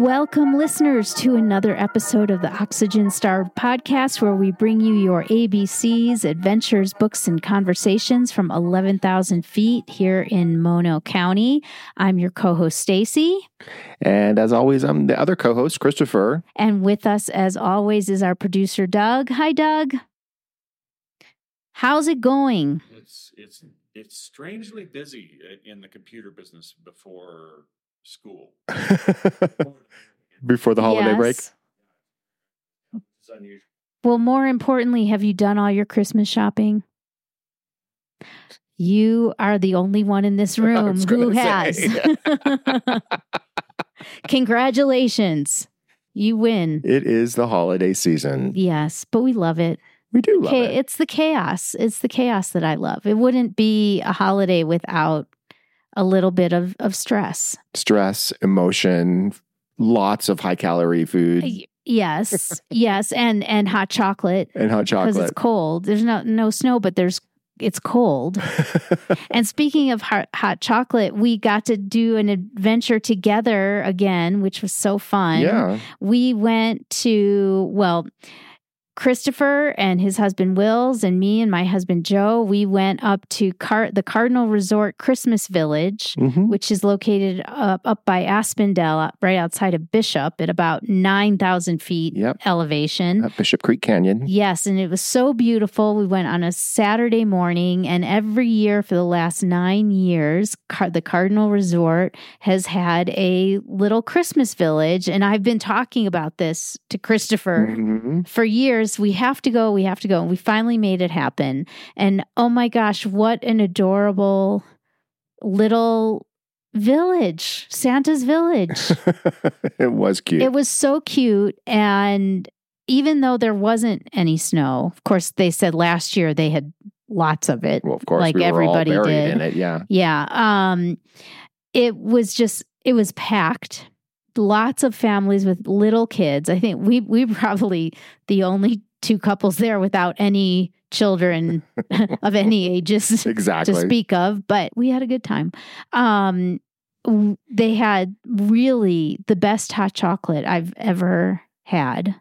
Welcome, listeners, to another episode of the Oxygen Starved podcast, where we bring you your ABCs, adventures, books, and conversations from 11,000 feet here in Mono County. I'm your co host, Stacey. And as always, I'm the other co host, Christopher. And with us, as always, is our producer, Doug. Hi, Doug. How's it going? It's, it's, it's strangely busy in the computer business before school. Before the holiday break. Well, more importantly, have you done all your Christmas shopping? You are the only one in this room who gonna has. Congratulations. You win. It is the holiday season. Yes, but we love it. We do love Okay, it. it's the chaos. It's the chaos that I love. It wouldn't be a holiday without a little bit of, of stress. Stress, emotion, lots of high calorie food Yes, yes, and and hot chocolate and hot chocolate. because it's cold. There's no no snow, but there's it's cold. and speaking of hot, hot chocolate, we got to do an adventure together again, which was so fun. yeah. We went to well, Christopher and his husband Wills and me and my husband Joe. We went up to Car- the Cardinal Resort Christmas Village. hmm Which is located up, up by Aspendell, uh, right outside of Bishop, at about 9,000 feet Yep. elevation. At Bishop Creek Canyon. Yes, and it was so beautiful. We went on a Saturday morning, and every year for the last nine years, Car- the Cardinal Resort has had a little Christmas village. And I've been talking about this to Christopher Mhm. for years. We have to go, we have to go. And we finally made it happen. And oh my gosh, what an adorable little village, Santa's village. it was cute. It was so cute. And even though there wasn't any snow, of course, they said last year they had lots of it. well, of course, like we everybody buried did. in it. Yeah. Yeah. Um, it was just, it was packed. Lots of families with little kids. I think we we probably the only two couples there without any children of any ages Exactly. to speak of, but we had a good time. Um, they had really the best hot chocolate I've ever had.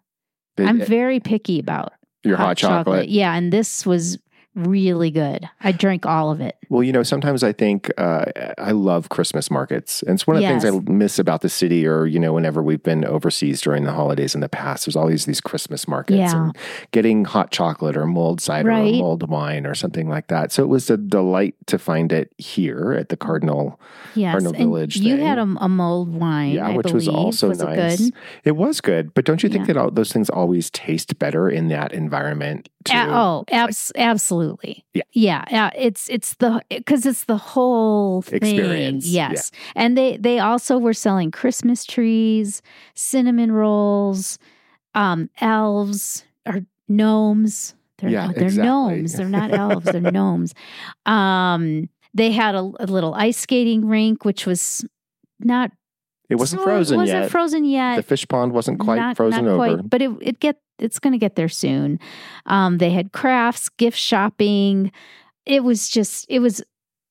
They- I'm very picky about your hot, chocolate. Yeah, and this was really good. I drank all of it. Well, you know, sometimes I think uh, I love Christmas markets. And it's one of the things I miss about the city or, you know, whenever we've been overseas during the holidays in the past, there's always these Christmas markets Yeah. and getting hot chocolate or mulled cider Right. or mulled wine or something like that. So it was a delight to find it here at the Cardinal. Yes, Cardinal and Village you thing. had a, a mulled wine. yeah, I which was also was nice. It good? It was good. But don't you think Yeah. that all, those things always taste better in that environment? Too? Oh, abs- absolutely. Yeah. yeah. yeah. It's it's the because it's the whole thing. Experience, yeah. Yes, and they they also were selling Christmas trees, cinnamon rolls, um, elves or gnomes. They're, Yeah, they're exactly. gnomes. They're not elves. They're gnomes. Um, they had a, a little ice skating rink, which was not It wasn't frozen It wasn't yet. frozen yet. the fish pond wasn't quite Not- frozen not over. but it it get it's going to get there soon. Um, they had crafts, gift shopping. It was just it was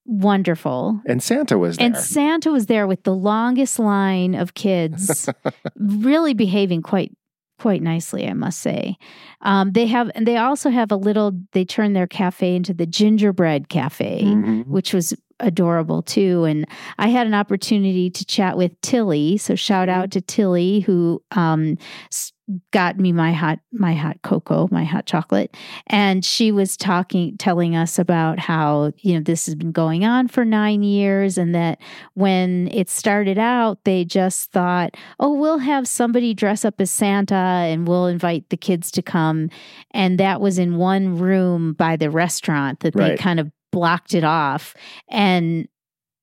wonderful. And Santa was there. And Santa was there with the longest line of kids, really behaving quite quite nicely, I must say. Um, they have and they also have a little. They turned their cafe into the gingerbread cafe Mhm. which was adorable too. And I had an opportunity to chat with Tilly. So shout out to Tilly who um, got me my hot my hot cocoa, my hot chocolate, and she was talking, telling us about how you know this has been going on for nine years, and that when it started out, they just thought, oh, we'll have somebody dress up as Santa and we'll invite the kids to come, and that was in one room by the restaurant that they kind of blocked it off. And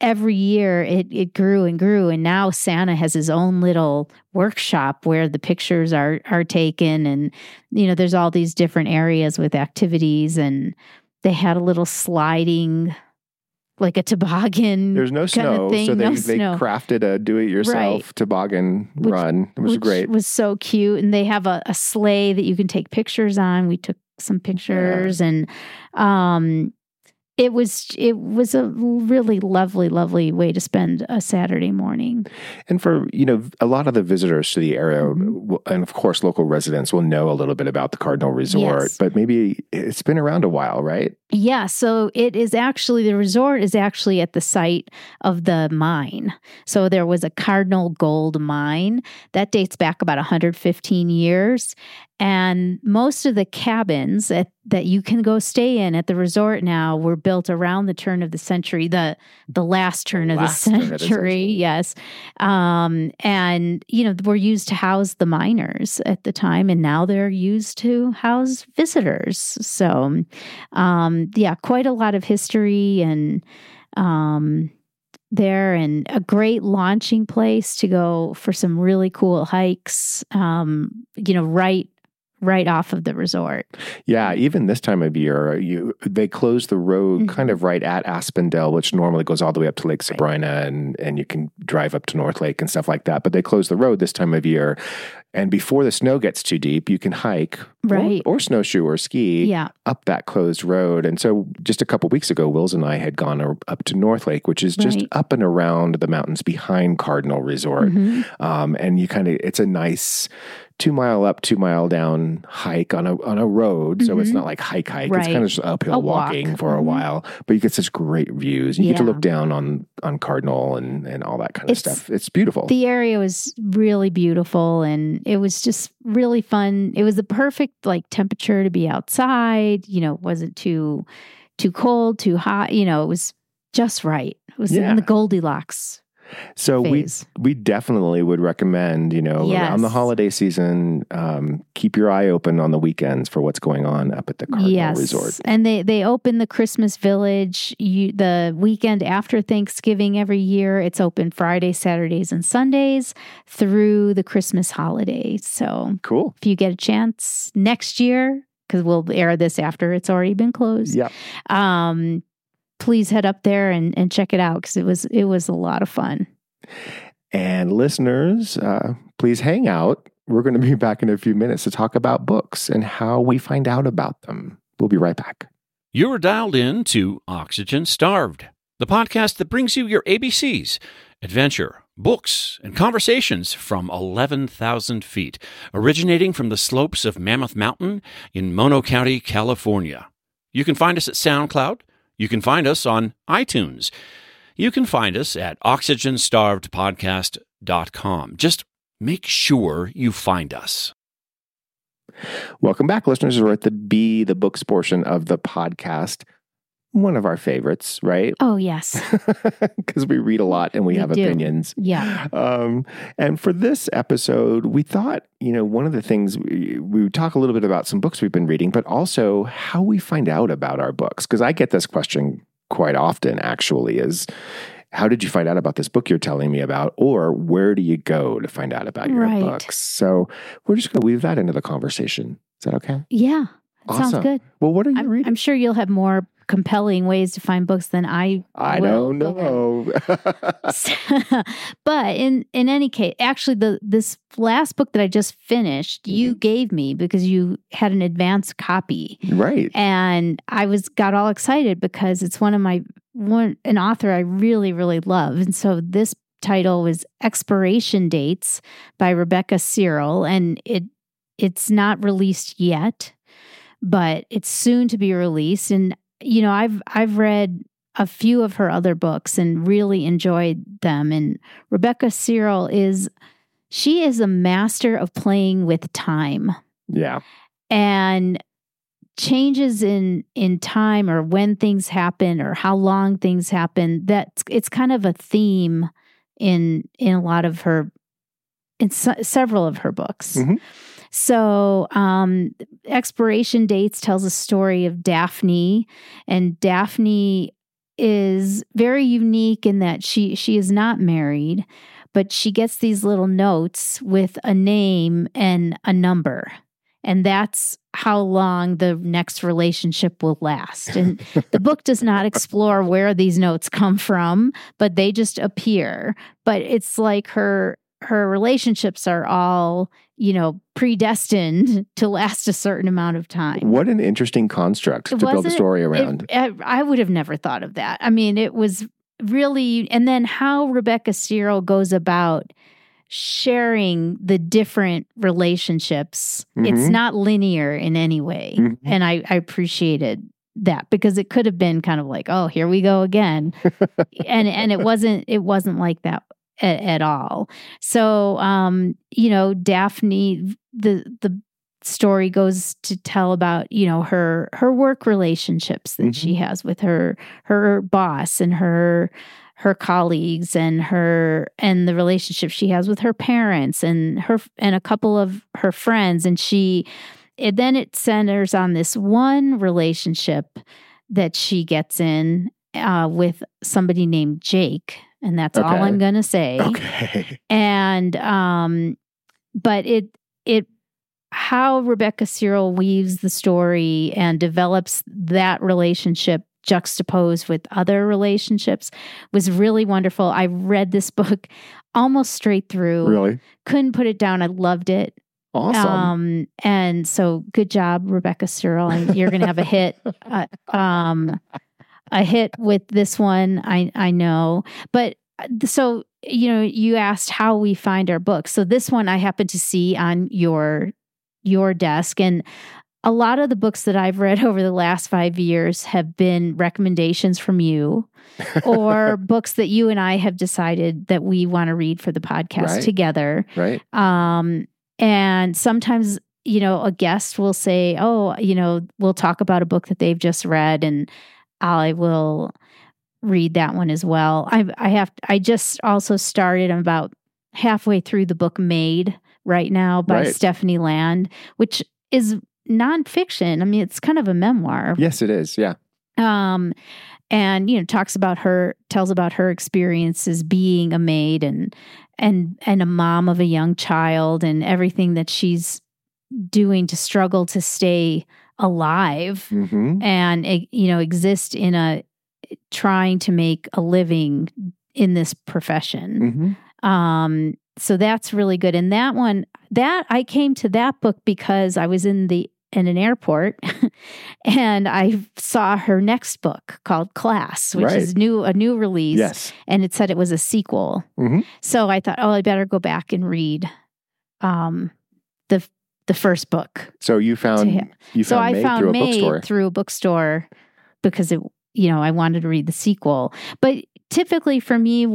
every year it it grew and grew. And now Santa has his own little workshop where the pictures are are taken. And you know there's all these different areas with activities. And they had a little sliding like a toboggan There's no snow, so they, no they snow. crafted a do-it-yourself Right. toboggan Which- run. It was great. was so cute. And they have a, a sleigh that you can take pictures on. We took some pictures. And um it was it was a really lovely lovely way to spend a saturday morning And for you know, a lot of the visitors to the area, Mhm. and of course, local residents will know a little bit about the Cardinal Resort. Yes. But maybe it's been around a while, right? Yeah, so it is actually the resort is actually at the site of the mine. So there was a Cardinal Gold mine that dates back about 115 years. And most of the cabins that, that you can go stay in at the resort now were built around the turn of the century, the the last turn of the Last of the century. century. Yes. Um, and, you know, were used to house the miners at the time, and now they're used to house visitors. So, um, yeah, quite a lot of history and um, there, and a great launching place to go for some really cool hikes. Um, you know, right right off of the resort. Yeah, even this time of year, you they close the road Mhm. kind of right at Aspendell, which normally goes all the way up to Lake Sabrina, and and you can drive up to North Lake and stuff like that. But they close the road this time of year, and before the snow gets too deep, you can hike, or- Right. or, snowshoe or ski Yeah, up that closed road. And so, just a couple weeks ago, Wills and I had gone up to North Lake, which is just Right. up and around the mountains behind Cardinal Resort. Mhm. Um, and you kind of, it's a nice two mile up, two mile down hike on a on a road. So it's Mhm. not like hike hike. It's kind of just uphill A walk. walking for a Mhm. while, but you get such great views. You get to look down on on Cardinal and and all that kind of It's- stuff. It's beautiful. The area was really beautiful and it was just really fun. It was the perfect like temperature to be outside, you know, it wasn't too too cold, too hot, you know, it was just right. It was Yeah. in the Goldilocks so we phase. we definitely would recommend, you know, around the holiday season, um, keep your eye open on the weekends for what's going on up at the Cardinal yes. Resort. And they they open the Christmas Village you, the weekend after Thanksgiving every year. It's open Friday, Saturdays, and Sundays through the Christmas holiday. So Cool. if you get a chance next year, because we'll air this after it's already been closed. Yeah. Um, please head up there and, and check it out because it was it was a lot of fun. And listeners, uh, please hang out. We're going to be back in a few minutes to talk about books and how we find out about them. We'll be right back. You're dialed in to Oxygen Starved, the podcast that brings you your ABCs, adventure, books, and conversations from 11,000 feet, originating from the slopes of Mammoth Mountain in Mono County, California. You can find us at SoundCloud. You can find us on iTunes. You can find us at oxygenstarvedpodcast.com. Just make sure you find us. Welcome back, listeners. We're at the B, the books portion of the podcast. One of our favorites, right? Oh yes, Because we read a lot and we, We have do. opinions. yeah, Um, and for this episode, we thought, you know, one of the things we, we would talk a little bit about some books we've been reading, but also how we find out about our books. Because I get this question quite often, actually, is how did you find out about this book you're telling me about? Or where do you go to find out about your Right. books? So we're just going to weave that into the conversation. Is that okay? yeah. Awesome. Sounds good. Well, what are you I'm, reading? I'm sure you'll have more compelling ways to find books than I. I don't know. but in in any case, actually, the this last book that I just finished, you Mm-hmm. gave me because you had an advanced copy, right. and I was got all excited because it's one of my one an author I really really love, and so this title was Expiration Dates by Rebecca Serle, and it it's not released yet, but it's soon to be released. And you know, I've I've read a few of her other books and really enjoyed them. And Rebecca Serle is she is a master of playing with time Yeah. and changes in in time or when things happen or how long things happen that's it's kind of a theme in in a lot of her in se- several of her books Mhm. So um expiration dates tells a story of daphne and daphne is very unique in that she she is not married, but she gets these little notes with a name and a number. And that's how long the next relationship will last. And the book does not explore where these notes come from, but they just appear. But it's like her her relationships are all you know predestined to last a certain amount of time What an interesting construct to build a story around. I I would have never thought of that. I mean, it was really, and then how Rebecca Serle goes about sharing the different relationships. It's Mhm. not linear in any way. Mhm. And I, I appreciated that because it could have been kind of like, oh, here we go again. and and it wasn't it wasn't like that at, at all. So um, you know, Daphne the the story goes to tell about you know her her work relationships that she has with her her boss and her her colleagues and her and the relationship she has with her parents and her and a couple of her friends. And she and then it centers on this one relationship that she gets in uh, with somebody named Jake and that's all I'm going to say. Okay. and um but it it how rebecca serle weaves the story and develops that relationship juxtaposed with other relationships was really wonderful. I read this book almost straight through. Really? couldn't put it down. I loved it. Awesome. um and so good job rebecca serle and you're gonna have a hit. Uh, um a hit with this one i i know but uh, so you know you asked how we find our books so this one i happened to see on your your desk and a lot of the books that i've read over the last five years have been recommendations from you or books that you and i have decided that we want to read for the podcast Right. together right? um, and sometimes, you know, a guest will say, Oh, you know, we'll talk about a book that they've just read and I will read that one as well. I I have I just also started I'm about halfway through the book Maid right now by Right. Stephanie Land, which is nonfiction. I mean, it's kind of a memoir Yes, it is. Yeah. um and you know talks about her tells about her experiences being a maid and and and a mom of a young child and everything that she's doing to struggle to stay alive hmm and you know exist in a trying to make a living in this profession hmm um, so that's really good. And that one, that I came to that book because I was in the in an airport and I saw her next book called Class, which Right. is new a new release. Yes. And it said it was a sequel. Mhm. So I thought, oh, I better go back and read um the the first book. So you found you so I Maid found through a Maid bookstore. through a bookstore because it you know I wanted to read the sequel. But typically for me,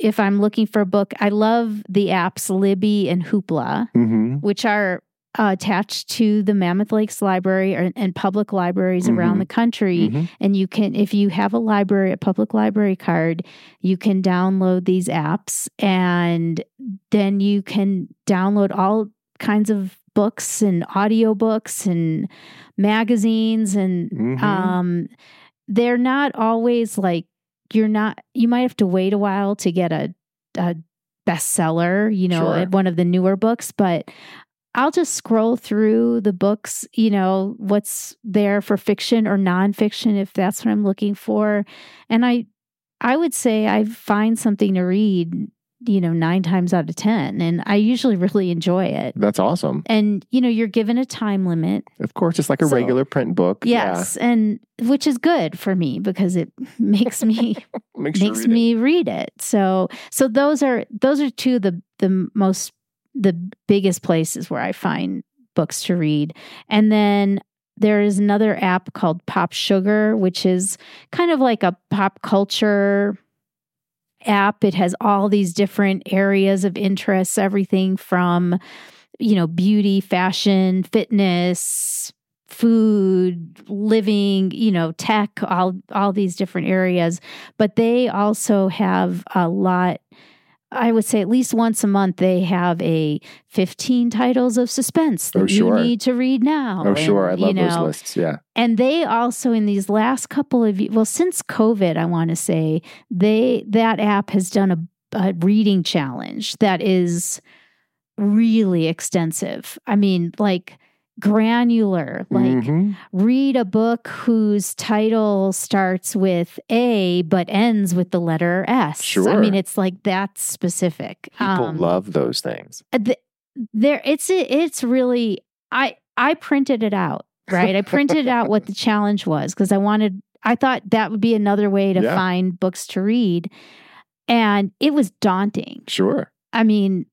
if I'm looking for a book, I love the apps Libby and Hoopla, hmm which are uh, attached to the Mammoth Lakes Library or, and public libraries around Mhm. the country. hmm And you can, if you have a library, a public library card, you can download these apps and then you can download all kinds of books and audiobooks and magazines and Mhm. um they're not always like you're not you might have to wait a while to get a, a bestseller you know Sure. one of the newer books but I'll just scroll through the books, you know, what's there for fiction or nonfiction if that's what I'm looking for. And I I would say I find something to read, you know, nine times out of ten. And I usually really enjoy it. That's awesome. And, you know, you're given a time limit. Of course, it's like a So- regular print book. Yes. And which is good for me because it makes me Makes, makes read it. me read it. So so those are those are two of the the most the biggest places where I find books to read. And then there is another app called Pop Sugar, which is kind of like a pop culture app. It has all these different areas of interest, everything from, you know, beauty, fashion, fitness, food, living, you know, tech, all all these different areas. But they also have a lot I would say at least once a month they have a 15 titles of suspense that Oh, sure. you need to read now. Oh, sure. I love you those lists. Yeah. and they also in these last couple of well since covid i want to say they that app has done a, a reading challenge that is really extensive i mean like granular like Mhm. read a book whose title starts with a but ends with the letter s i Sure. i mean it's like that specific People Um, love those things. uh, th- there it's it's really i i printed it out right i printed out what the challenge was because i wanted i thought that would be another way to Yeah. find books to read and it was daunting Sure. i mean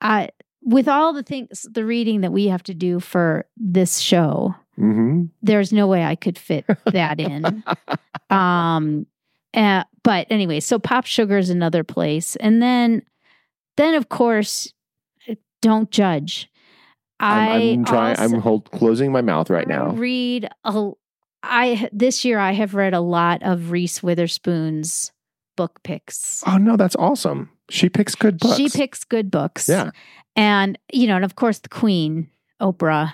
i with all the things the reading that we have to do for this show hmm there's no way i could fit that in um uh, but anyway so pop sugar is another place and then then of course don't judge i I'm, I'm trying. I'm hold, closing my mouth right now. read a i this year i have read a lot of reese witherspoon's book picks Oh no, that's awesome. She picks good books. she picks good books Yeah. and you know and of course the queen oprah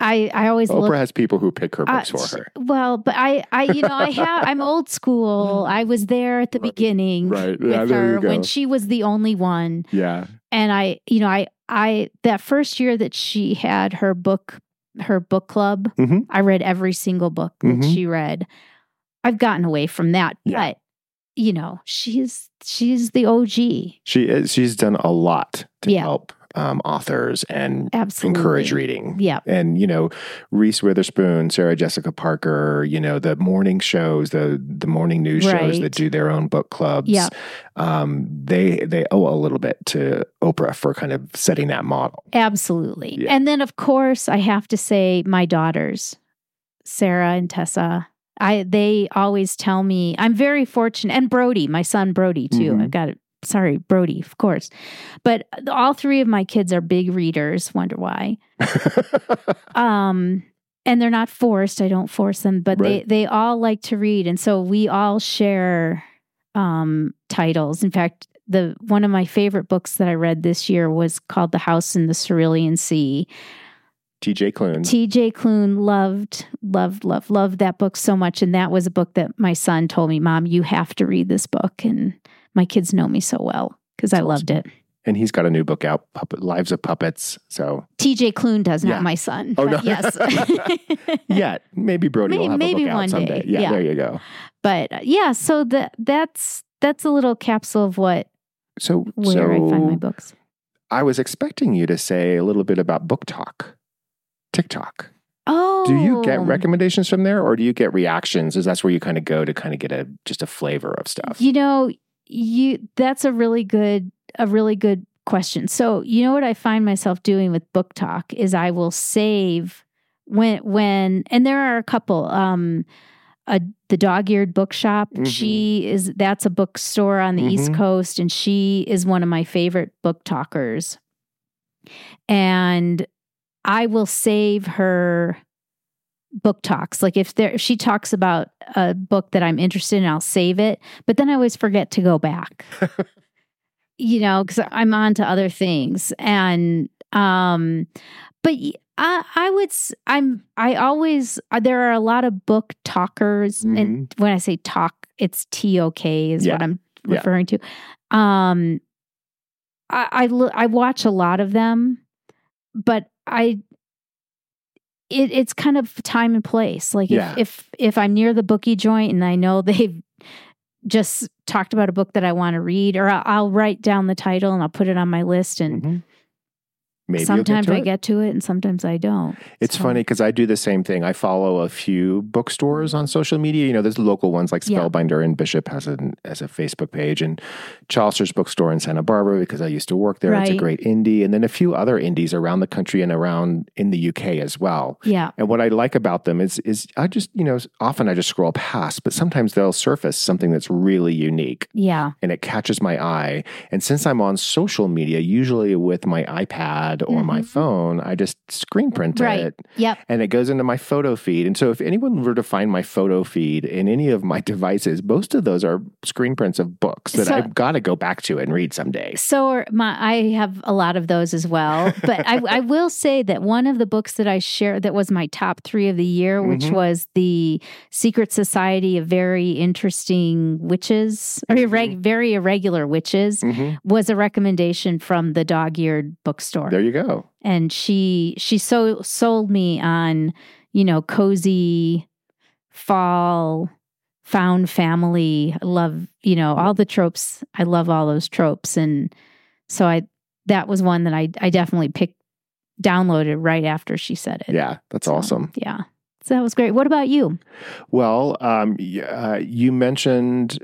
i i always Oprah look has people who pick her Uh, books for her. Well, but I, I, you know, I have. I'm old school. I was there at the Right. beginning Right. with Yeah, there her you go. when she was the only one, Yeah. and I, you know, I, I that first year that she had her book, her book club, Mhm. I read every single book that Mhm. she read. I've gotten away from that, Yeah. but you know, she's she's the OG. She is. She's done a lot to Yeah. help um, authors and Absolutely encourage reading. Yeah. And you know, Reese Witherspoon, Sarah Jessica Parker, you know, the morning shows, the the morning news shows that do their own book clubs. Yeah. Um, they they owe a little bit to Oprah for kind of setting that model. Absolutely. Yeah. And then of course I have to say my daughters, Sarah and Tessa. I they always tell me I'm very fortunate and Brody, my son Brody too. Mhm. I've got it. Sorry, Brody, of course. But all three of my kids are big readers. Wonder why? Um, and they're not forced. I don't force them, but Right. they they all like to read, and so we all share um, titles. In fact, the one of my favorite books that I read this year was called The House in the Cerulean Sea. TJ Klune. T.J. Klune loved, loved, loved, loved that book so much, and that was a book that my son told me, "Mom, you have to read this book." And my kids know me so well because I That's loved it. and he's got a new book out, Puppet, Lives of Puppets. So T.J. Klune does, Yeah. not my son. Oh, no. Yes. yeah, maybe Brody May- will have maybe a book one out someday. day. Yeah, Yeah. there you go. but uh, yeah, so that that's that's a little capsule of what So where so I find my books. I was expecting you to say a little bit about BookTok, TikTok. Oh, Do you get recommendations from there, or do you get reactions? Is that's where you kind of go to kind of get a just a flavor of stuff? You know, you that's a really good a really good question. So, you know what I find myself doing with BookTok is I will save when when and there are a couple um a the dog-eared bookshop. Mhm. She is that's a bookstore on the East Mhm. Coast and she is one of my favorite BookTokers. And I will save her BookToks. Like if there if she talks about a book that I'm interested in, I'll save it. But then I always forget to go back. you know, because I'm on to other things. And um, but I, I would I'm I always uh, there are a lot of book talkers, and when I say talk, it's T O K is Yeah. what I'm Yeah. referring to. Um, I I, lo- I watch a lot of them, but I it, it's kind of time and place. Like Yeah. if, if if I'm near the bookie joint and I know they've just talked about a book that I want to read, or I'll, I'll write down the title and I'll put it on my list. And Mhm. Maybe sometimes to I it. get to it, and sometimes I don't. It's So- funny because I do the same thing. I follow a few bookstores on social media. You know, there's local ones like Yeah. Spellbinder and Bishop has a as a Facebook page, and Chaucer's bookstore in Santa Barbara because I used to work there. It's a great indie, and then a few other indies around the country and around in the UK as well. Yeah, And what I like about them is is I just you know often I just scroll past, but sometimes they'll surface something that's really unique yeah, and it catches my eye. And since I'm on social media, usually with my iPad iPad or my Mhm. phone, I just screen print Right. it Yep. and it goes into my photo feed. And so if anyone were to find my photo feed in any of my devices, most of those are screen prints of books that So- I've got to go back to and read someday. So my I have a lot of those as well. But I, I will say that one of the books that I shared that was my top three of the year, which Mhm. was the Secret Society of Very Interesting Witches, or irreg- very irregular witches, hmm was a recommendation from the dog eared bookstore. There you go. and she she so sold me on you know cozy fall found family I love you know all the tropes. I love all those tropes. And so i that was one that i i definitely picked downloaded right after she said it. Yeah, that's So, awesome. yeah. So that was great. What about you? Well, um, uh, you mentioned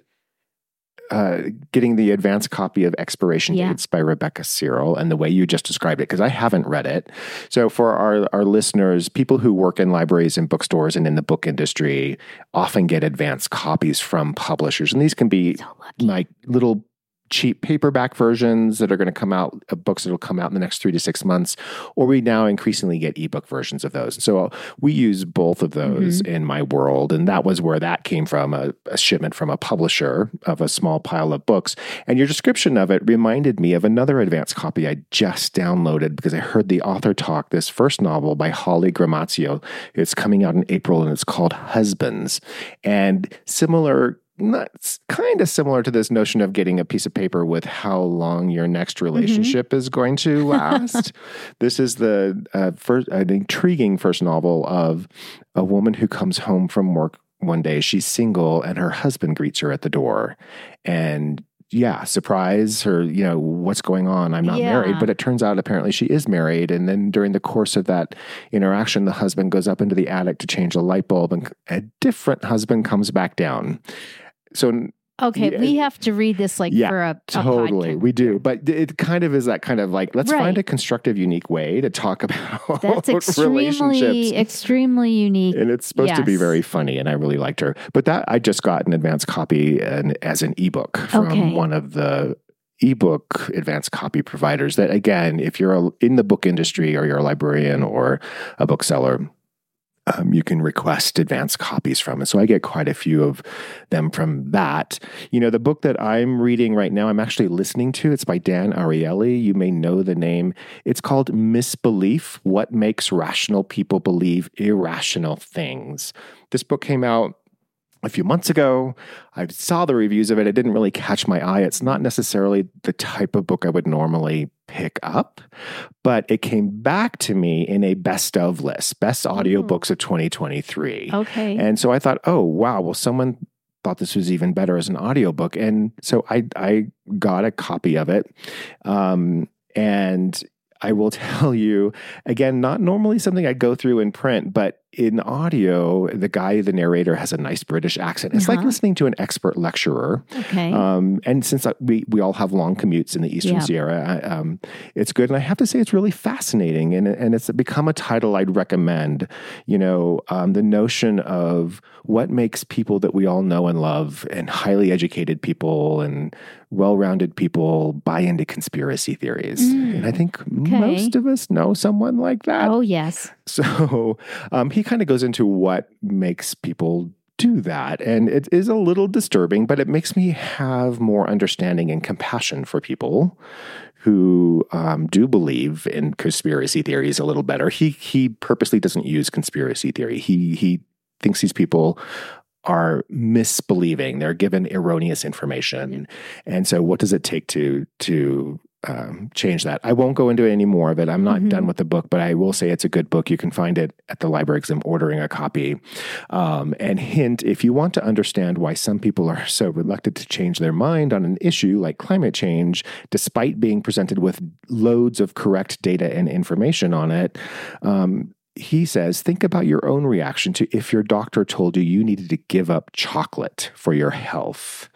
uh, getting the advanced copy of Expiration Yeah. Dates by Rebecca Serle and the way you just described it, because I haven't read it. So, for our, our listeners, people who work in libraries and bookstores and in the book industry often get advanced copies from publishers. And these can be so like little cheap paperback versions that are going to come out of books that will come out in the next three to six months or we now increasingly get ebook versions of those. So uh, we use both of those mm-hmm. in my world and that was where that came from a, a shipment from a publisher of a small pile of books. And your description of it reminded me of another advanced copy i just downloaded because i heard the author talk this first novel by holly gramazio. It's coming out in april and it's called husbands. And similar not kind of similar to this notion of getting a piece of paper with how long your next relationship is going to last. this is the uh, first an intriguing first novel of a woman who comes home from work one day. She's single, and her husband greets her at the door, and yeah, surprise her, you know, what's going on? I'm not Yeah. married, but it turns out apparently she is married. And then during the course of that interaction, the husband goes up into the attic to change a light bulb, and a different husband comes back down. So okay Yeah. we eh, have to read this like Yeah, for a, a totally, podcast. we do. But it kind of is that kind of like, let's Right. find a constructive, unique way to talk about that's extremely extremely unique And it's supposed to be very funny, and I really liked her. But that I just got an advanced copy and as an ebook from Okay. one of the ebook advanced copy providers. That again, if you're a, in the book industry or you're a librarian or a bookseller, um, you can request advanced copies from And So I get quite a few of them from that. You know, the book that I'm reading right now, I'm actually listening to. It's by Dan Ariely. You may know the name. It's called Misbelief What Makes Rational People Believe Irrational Things. This book came out a few months ago. I saw the reviews of it. It didn't really catch my eye. It's not necessarily the type of book I would normally pick up, but it came back to me in a best of list, best audiobooks of 2023. okay And so I thought, oh, wow, well, someone thought this was even better as an audiobook. And so I, I got a copy of it. Um, and I will tell you, again, not normally something I go through in print, but in audio, the guy, the narrator, has a nice British accent. It's like Uh-huh. listening to an expert lecturer. okay Um, and since I, we we all have long commutes in the Eastern Yeah. Sierra, I, um, it's good. And I have to say, it's really fascinating, and and it's become a title I'd recommend. You know, um, the notion of what makes people that we all know and love, and highly educated people and well-rounded people buy into conspiracy theories. Mm. And I think Okay. most of us know someone like that. oh yes So um, he kind of goes into what makes people do that. And it is a little disturbing, but it makes me have more understanding and compassion for people who um, do believe in conspiracy theories a little better. He he purposely doesn't use conspiracy theory. He he thinks these people are misbelieving. They're given erroneous information, and so what does it take to to um, change that? I won't go into any more of it. I'm not Mhm. done with the book, but I will say it's a good book. You can find it at the library because I'm ordering a copy. Um, and hint: if you want to understand why some people are so reluctant to change their mind on an issue like climate change, despite being presented with loads of correct data and information on it. Um, he says, think about your own reaction to if your doctor told you you needed to give up chocolate for your health.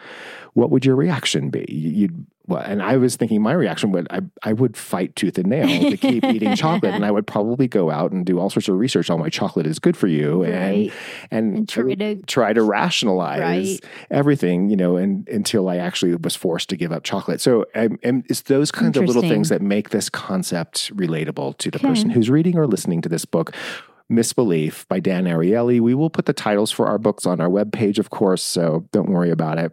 What would your reaction be? You'd well, and I was thinking my reaction would I, I would fight tooth and nail to keep eating chocolate, and I would probably go out and do all sorts of research on why chocolate is good for you, and Right. and, And try to- try to rationalize Right. everything, you know, and until I actually was forced to give up chocolate. So, um, and it's those kinds of little things that make this concept relatable to the Okay. person who's reading or listening to this book. Misbelief by Dan Ariely. We will put the titles for our books on our webpage, of course, so don't worry about it.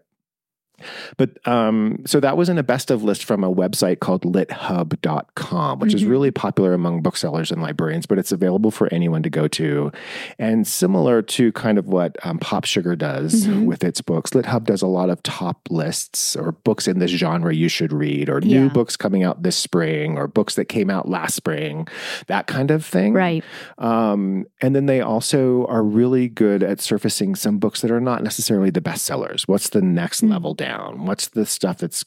But um, so that was in a best of list from a website called lithub.com, which is Mhm. really popular among booksellers and librarians, but it's available for anyone to go to. And similar to kind of what um, Pop Sugar does Mhm. with its books, LitHub does a lot of top lists or books in this genre you should read, or new Yeah. books coming out this spring, or books that came out last spring, that kind of thing. Right. Um, and then they also are really good at surfacing some books that are not necessarily the bestsellers. What's the next Mm. level down? What's the stuff that's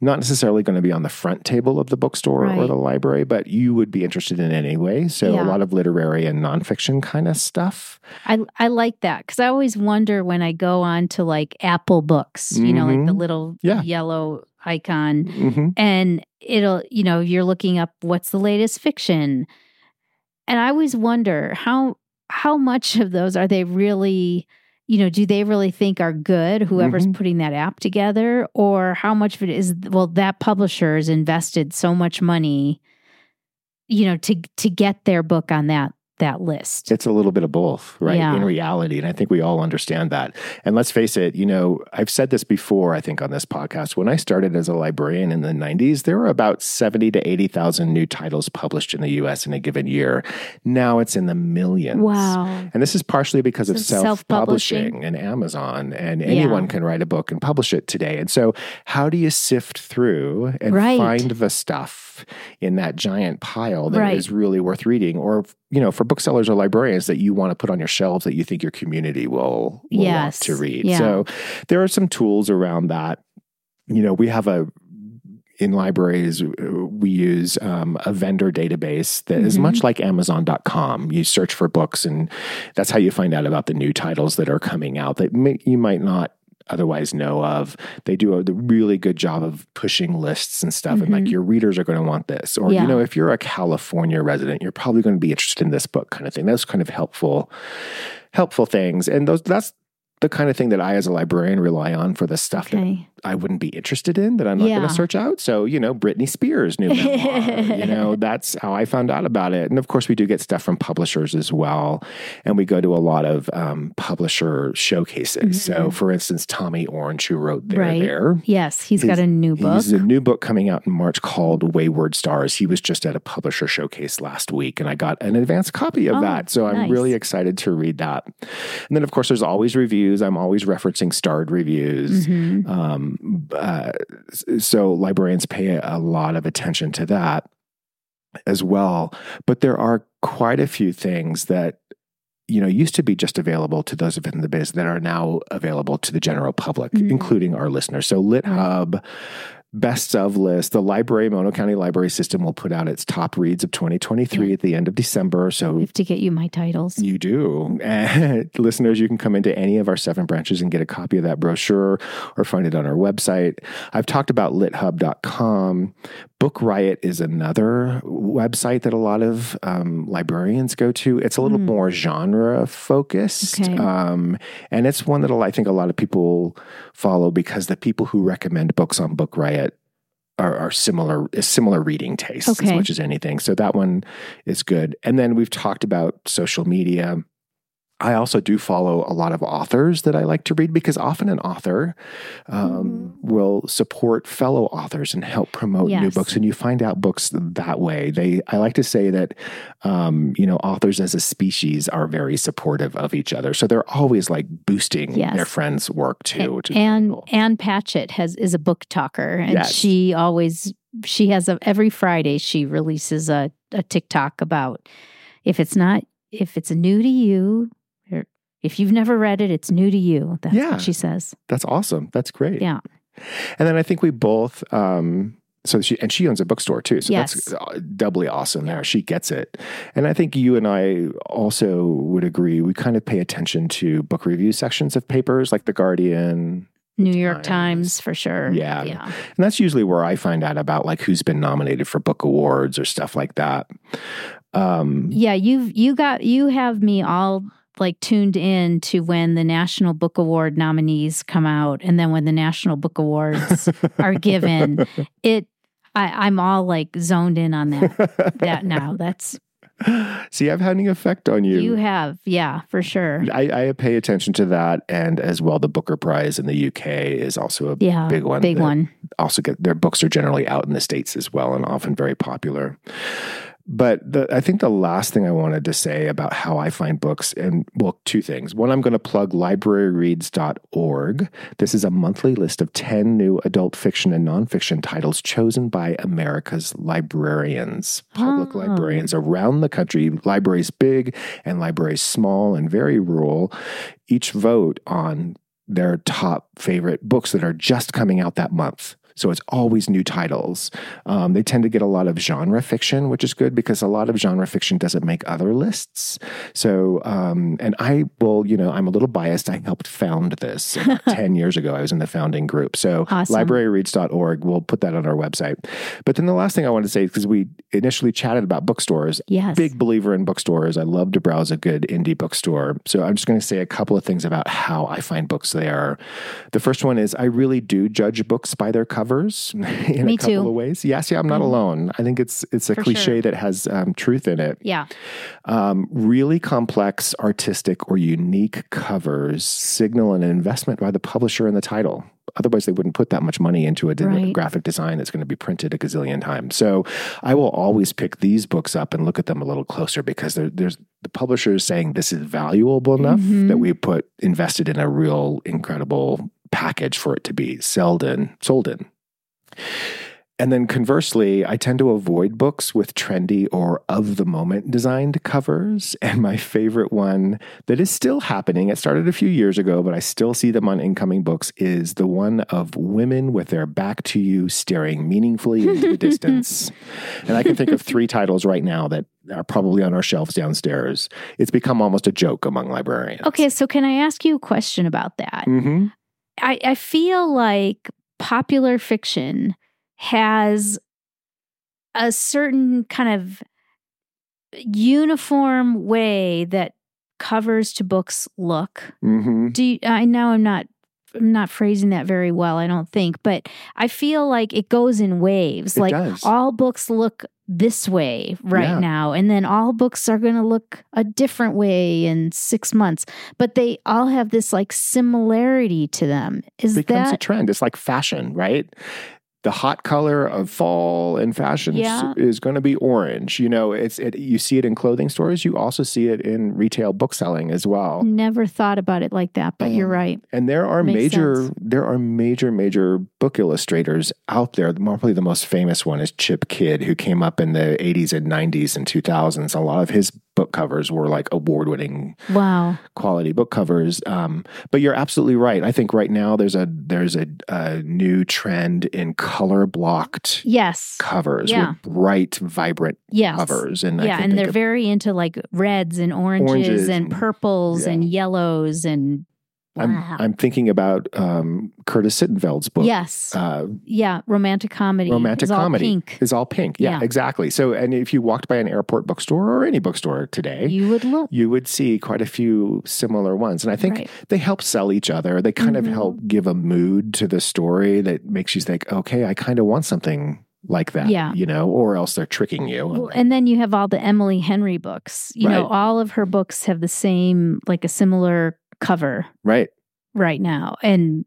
not necessarily going to be on the front table of the bookstore or the library, but you would be interested in anyway? So Yeah. a lot of literary and nonfiction kind of stuff. I I like that because I always wonder when I go on to like Apple Books, you know, like the Mhm. little Yeah. yellow icon, hmm and it'll you know you're looking up what's the latest fiction, and I always wonder how how much of those are they really you know do they really think are good whoever's Mhm. putting that app together or how much of it is well that publisher has invested so much money you know to to get their book on that that list It's a little bit of both, right? Yeah. In reality. And I think we all understand that. And let's face it, you know, I've said this before, I think, on this podcast. When I started as a librarian in the 90s, there were about 70 to 80,000 new titles published in the US in a given year. Now it's in the millions. wow And this is partially because of So self self-publishing. publishing and Amazon, and anyone can write a book and publish it today. And so, how do you sift through and Right. find the stuff in that giant pile that is Right. really worth reading? Or, you know, for booksellers or librarians that you want to put on your shelves that you think your community will, will want Yes. to read. Yeah. So, there are some tools around that. You know, we have a in libraries, uh, we use um, a vendor database that is Mhm. much like Amazon.com. You search for books, and that's how you find out about the new titles that are coming out that may, you might not otherwise know of. They do a really good job of pushing lists and stuff, and like Mhm. your readers are going to want this. Or, Yeah. you know, if you're a California resident, you're probably going to be interested in this book kind of thing. Those kind of helpful, helpful things. And those that's the kind of thing that I, as a librarian, rely on for the stuff that I wouldn't be interested in that I'm not going to search out. So, you know, Britney Spears' new memoir, you know, that's how I found out about it. And of course, we do get stuff from publishers as well. And we go to a lot of um, publisher showcases. So, Mhm. for instance, Tommy Orange, who wrote There, Right. There. yes he's got a new book He's a new book coming out in March called Wayward Stars. He was just at a publisher showcase last week, and I got an advanced copy of Oh, that. So I'm really excited to read that. And then, of course, there's always reviews. I'm always referencing starred reviews. Mhm. Um, uh, so librarians pay a lot of attention to that as well. But there are quite a few things that you know used to be just available to those of in the biz that are now available to the general public, Mhm. including our listeners. So LitHub. Best of list. The library, Mono County Library System, will put out its top reads of 2023 at the end of December. I So have to get you my titles you do. And listeners, you can come into any of our seven branches and get a copy of that brochure or find it on our website. I've talked about lithub.com. Book Riot is another website that a lot of um, librarians go to. It's a little Hmm. more genre focused. Okay. Um, and it's one that I think a lot of people follow because the people who recommend books on Book Riot are, are similar similar reading tastes as much as anything. So that one is good. And then we've talked about social media. I also do follow a lot of authors that I like to read because often an author um, will support fellow authors and help promote new books, and you find out books that way. They, I like to say that, um, you know, authors as a species are very supportive of each other, so they're always like boosting Yes. their friends' work too. Which is and cool. Ann Patchett has is a BookToker, and Yes. she always she has a every Friday she releases a a TikTok about if it's not if it's new to you if you've never read it, it's new to you. That's Yeah. what she says. That's awesome. That's great. Yeah. And then I think we both, um, so she, and she owns a bookstore too. So Yes. that's doubly awesome there. She gets it. And I think you and I also would agree. We kind of pay attention to book review sections of papers like The Guardian, New York Times. Times for sure. Yeah. Yeah. And that's usually where I find out about like who's been nominated for book awards or stuff like that. Um, Yeah, you've you got you have me all like tuned in to when the National Book Award nominees come out and then when the National Book Awards are given. It I, I'm all like zoned in on that that now. That's See, I've had an effect on you. you have, yeah, for sure. I, I pay attention to that, and as well, the Booker Prize in the UK is also a Yeah. big one. Big one. Also, get their books are generally out in the states as well, and often very popular. But the, I think the last thing I wanted to say about how I find books, and well, two things. One, I'm going to plug libraryreads.org. This is a monthly list of 10 new adult fiction and nonfiction titles chosen by America's librarians, public Oh. librarians around the country, libraries big and libraries small and very rural, each vote on their top favorite books that are just coming out that month. So it's always new titles. Um, they tend to get a lot of genre fiction, which is good because a lot of genre fiction doesn't make other lists. So, um, and I will, you know, I'm a little biased. I helped found this 10 years ago. I was in the founding group. So, Awesome. libraryreads.org, we'll put that on our website. But then the last thing I wanted to say, because we initially chatted about bookstores, Yes. big believer in bookstores. I love to browse a good indie bookstore. So I'm just going to say a couple of things about how I find books there. The first one is I really do judge books by their covers in Me a couple too. of ways. Yes, yeah, I'm not Mhm. alone. I think it's it's a For cliche sure. that has um, truth in it. Yeah. Um, really complex, artistic, or unique covers signal an investment by the publisher in the title. Otherwise, they wouldn't put that much money into a Right. graphic design that's going to be printed a gazillion times. So, I will always pick these books up and look at them a little closer because there's the publisher is saying this is valuable enough Mhm. that we put invested in a real incredible package for it to be sold in, sold in. And then conversely, I tend to avoid books with trendy or of the moment designed covers. And my favorite one that is still happening, it started a few years ago, but I still see them on incoming books, is the one of women with their back to you staring meaningfully into the distance. And I can think of three titles right now that are probably on our shelves downstairs. It's become almost a joke among librarians. Okay, so can I ask you a question about that? hmm I, I feel like popular fiction has a certain kind of uniform way that covers to books look. hmm Do you, I know I'm not I'm not phrasing that very well, I don't think, but I feel like it goes in waves. It like does. all books look this way right Yeah. now, and then all books are going to look a different way in six months. But they all have this like similarity to them. Is becomes a trend. It's like fashion, right? The hot color of fall and fashion Yeah. is going to be orange. You know, it's it, you see it in clothing stores. You also see it in retail book selling as well. never thought about it like that? But you're Um, right. And there are major sense. there are major major book illustrators out there. Probably the most famous one is Chip Kidd, who came up in the 80s and 90s and 2000s. A lot of his book covers were like award winning Wow. quality book covers. Um, but you're absolutely right. I think right now there's a there's a, a new trend in color blocked Yes. covers Yeah. with bright, vibrant Yes. covers. And yeah, and they're very into like reds and oranges, Oranges and and- purples yeah. and yellows and wow. I'm thinking about um, Curtis Sittenfeld's book. yes, Uh, yeah, romantic comedy. romantic is all comedy pink. is all pink. Yeah, Yeah. exactly. So, and if you walked by an airport bookstore or any bookstore today, You would look. you would see quite a few similar ones. And I think Right. they help sell each other. They kind Mhm. of help give a mood to the story that makes you think, okay, I kind of want something like that. Yeah. You know, or else they're tricking you. Well, and then you have all the Emily Henry books. You know, all of her books have the same, like a similar cover right. right now, and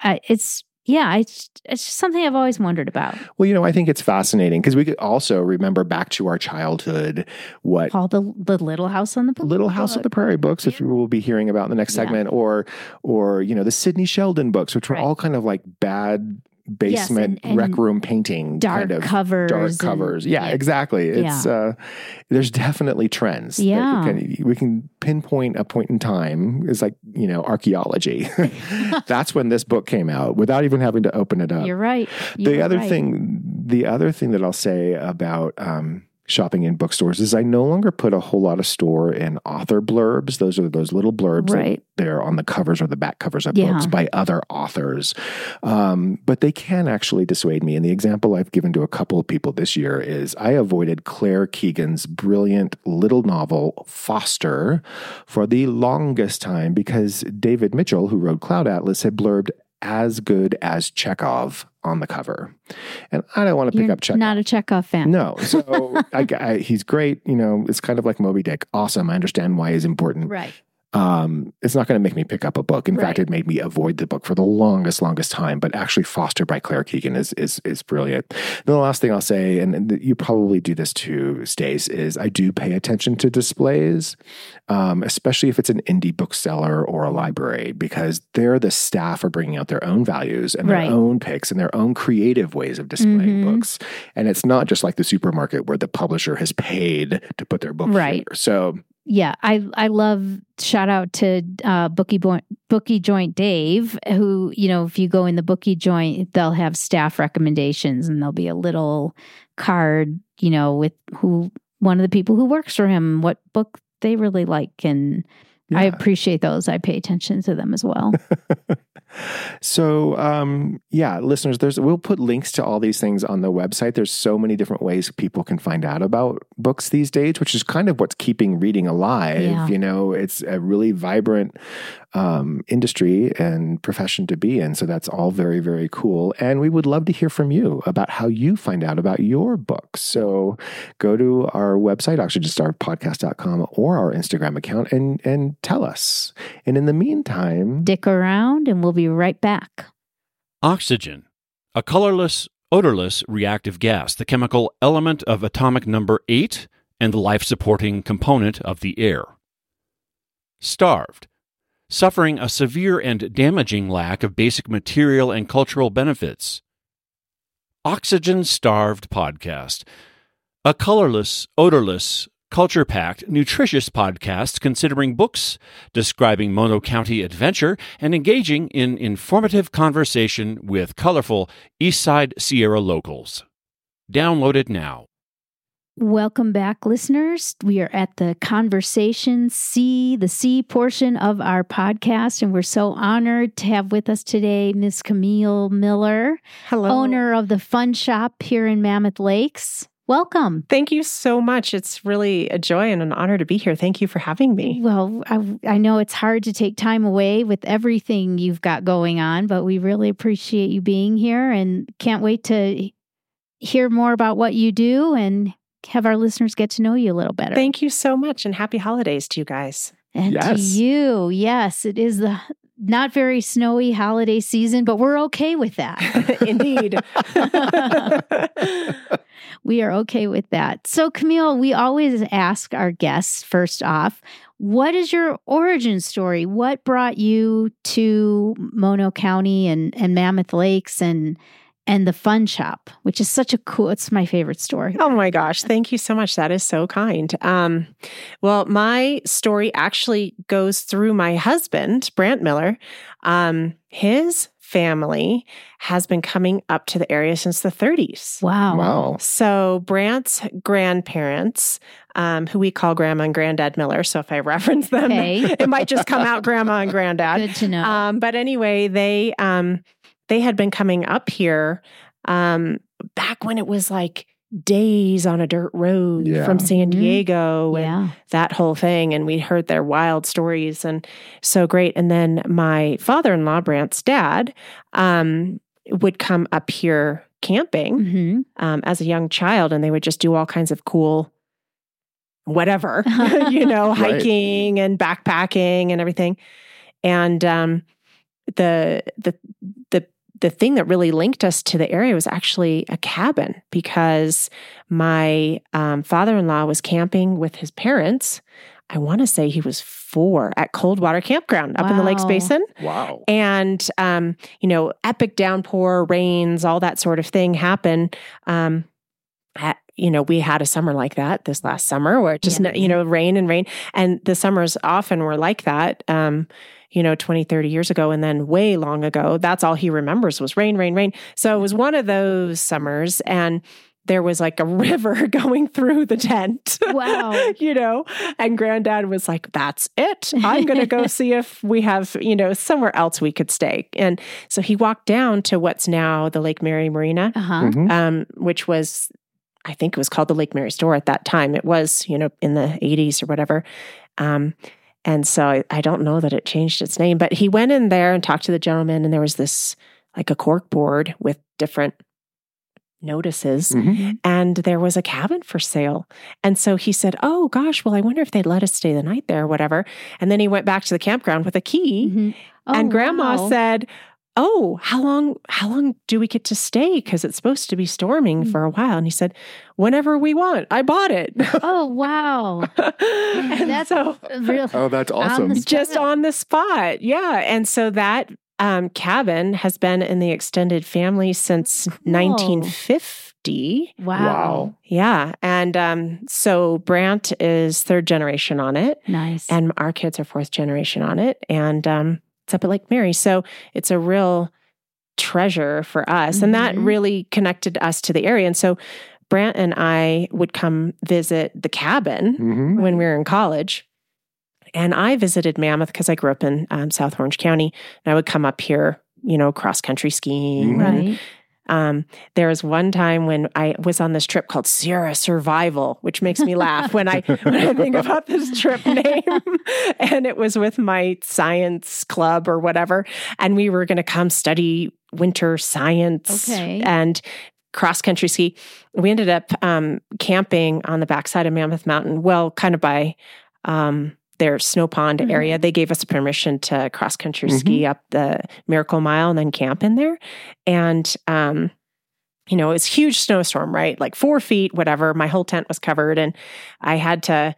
I, it's yeah, it's it's just something I've always wondered about. Well, you know, I think it's fascinating because we could also remember back to our childhood what All the the Little House on the Prairie Little House of the Prairie books, which we will be hearing about in the next Yeah. segment, or or you know the Sidney Sheldon books, which were Right. all kind of like bad basement and- and rec room painting dark kind of covers, dark and- covers. Yeah, exactly. It's uh there's definitely trends. Yeah. we can, we can pinpoint a point in time. It's like you know archaeology. That's when this book came out without even having to open it up You're right. the You're other right. thing the other thing that i'll say about um, shopping in bookstores is I no longer put a whole lot of store in author blurbs. Those are those little blurbs Right. that they're on the covers or the back covers of Yeah. books by other authors. Um, but they can actually dissuade me. And the example I've given to a couple of people this year is I avoided Claire Keegan's brilliant little novel Foster for the longest time because David Mitchell, who wrote Cloud Atlas, had blurbed as good as Chekhov on the cover. And I don't want to pick up Chekhov. not a Chekhov fan. No. So I, I, he's great. You know, it's kind of like Moby Dick. Awesome. I understand why he's important. Right. Um, it's not going to make me pick up a book. In fact, it made me avoid the book for the longest, longest time. But actually, Foster by Claire Keegan is is is brilliant. Then the last thing I'll say, and, and you probably do this too, Stace, is I do pay attention to displays, um, especially if it's an indie bookseller or a library, because they're the staff are bringing out their own values and their Right. own picks and their own creative ways of displaying Mhm. books. And it's not just like the supermarket where the publisher has paid to put their book Right. here. So Yeah, I I love shout out to uh, Bookie Boy, Booky Joint Dave, who you know if you go in the Booky Joint, they'll have staff recommendations, and there'll be a little card, you know, with who one of the people who works for him, what book they really like, and I appreciate those. I pay attention to them as well. So, um, yeah, listeners, there's we'll put links to all these things on the website. There's so many different ways people can find out about books these days, which is kind of what's keeping reading alive. Yeah. You know, it's a really vibrant um, industry and profession to be in. So that's all very, very cool. And we would love to hear from you about how you find out about your books. So go to our website, oxygenstarvedpodcast.com or our Instagram account and and tell us. And in the meantime, Dick around, and we'll be right back. Oxygen, a colorless, odorless reactive gas, the chemical element of atomic number 8 and the life supporting component of the air. Starved, suffering a severe and damaging lack of basic material and cultural benefits. Oxygen Starved Podcast, a colorless, odorless, culture packed, nutritious podcast considering books, describing Mono County adventure, and engaging in informative conversation with colorful Eastside Sierra locals. Download it now. Welcome back, listeners. We are at the conversation C, the C portion of our podcast, and we're so honored to have with us today Miss Camille Miller, Hello. owner of the Fun Shop here in Mammoth Lakes. Welcome. Thank you so much. It's really a joy and an honor to be here. Thank you for having me. Well, I, I know it's hard to take time away with everything you've got going on, but we really appreciate you being here and can't wait to hear more about what you do and have our listeners get to know you a little better. Thank you so much and happy holidays to you guys. And to you, yes, it is the not very snowy holiday season, but we're okay with that. Indeed. we are okay with that. So, Camille, we always ask our guests first off, what is your origin story? What brought you to Mono County and, and Mammoth Lakes and and the fun shop, which is such a cool it's my favorite story. oh my gosh. Thank you so much. That is so kind. Um, well, my story actually goes through my husband, Brant Miller. Um, his family has been coming up to the area since the 30s. Wow. wow. So Brant's grandparents, um, who we call Grandma and Granddad Miller. So if I reference them, Okay. it might just come out Grandma and Granddad. Good to know. Um, but anyway, they um, they had been coming up here um, back when it was like days on a dirt road Yeah. from San Mhm. Diego and yeah. that whole thing. And we heard their wild stories and so great. And then my father in law, Brant's dad, um, would come up here camping hmm um, as a young child, and they would just do all kinds of cool, whatever, you know, Right. hiking and backpacking and everything. And um, the the the the thing that really linked us to the area was actually a cabin because my um, father in law was camping with his parents. I want to say he was four at Coldwater Campground up in the Lakes Basin Wow. and um, you know epic downpour rains all that sort of thing happen um, at, you know we had a summer like that this last summer where it just Yeah. you know rain and rain and the summers often were like that um, you know 20 30 years ago and then way long ago that's all he remembers was rain rain rain so it was one of those summers and there was like a river going through the tent. Wow. you know, and granddad was like, that's it. I'm going to go see if we have, you know, somewhere else we could stay. And so he walked down to what's now the Lake Mary Marina, Uh huh. Mhm. um, which was, I think it was called the Lake Mary store at that time. It was, you know, in the 80s or whatever. Um, and so I, don't know that it changed its name, but he went in there and talked to the gentleman, and there was this like a cork board with different notices Mhm. and there was a cabin for sale. And so he said, Oh gosh, well, I wonder if they'd let us stay the night there or whatever. And then he went back to the campground with a key. Mhm. Oh, and grandma wow. said, Oh, how long how long do we get to stay? Because it's supposed to be storming Mm. for a while. And he said, Whenever we want. I bought it. Oh, wow. and That's so real. Oh, that's awesome. spot. just on the spot. Yeah. And so that um, cabin has been in the extended family since 1950. Wow. Wow. Yeah. And um, so Brant is third generation on it, Nice. and our kids are fourth generation on it. And um, it's up at Lake Mary. So it's a real treasure for us. And that Mhm. really connected us to the area. And so Brant and I would come visit the cabin Mhm. when we were in college. And I visited Mammoth because I grew up in um, South Orange County. And I would come up here, you know, cross country skiing. Mhm. Right. Um, there was one time when I was on this trip called Sierra Survival, which makes me laugh when I when I think about this trip name. and it was with my science club or whatever, and we were going to come study winter science Okay. and cross country ski. We ended up um, camping on the backside of Mammoth Mountain, well, kind of by. Um, their snow pond Mhm. area. They gave us permission to cross country ski up the Miracle Mile and then camp in there. And um, you know, it was huge snowstorm, right? Like four feet, whatever. My whole tent was covered, and I had to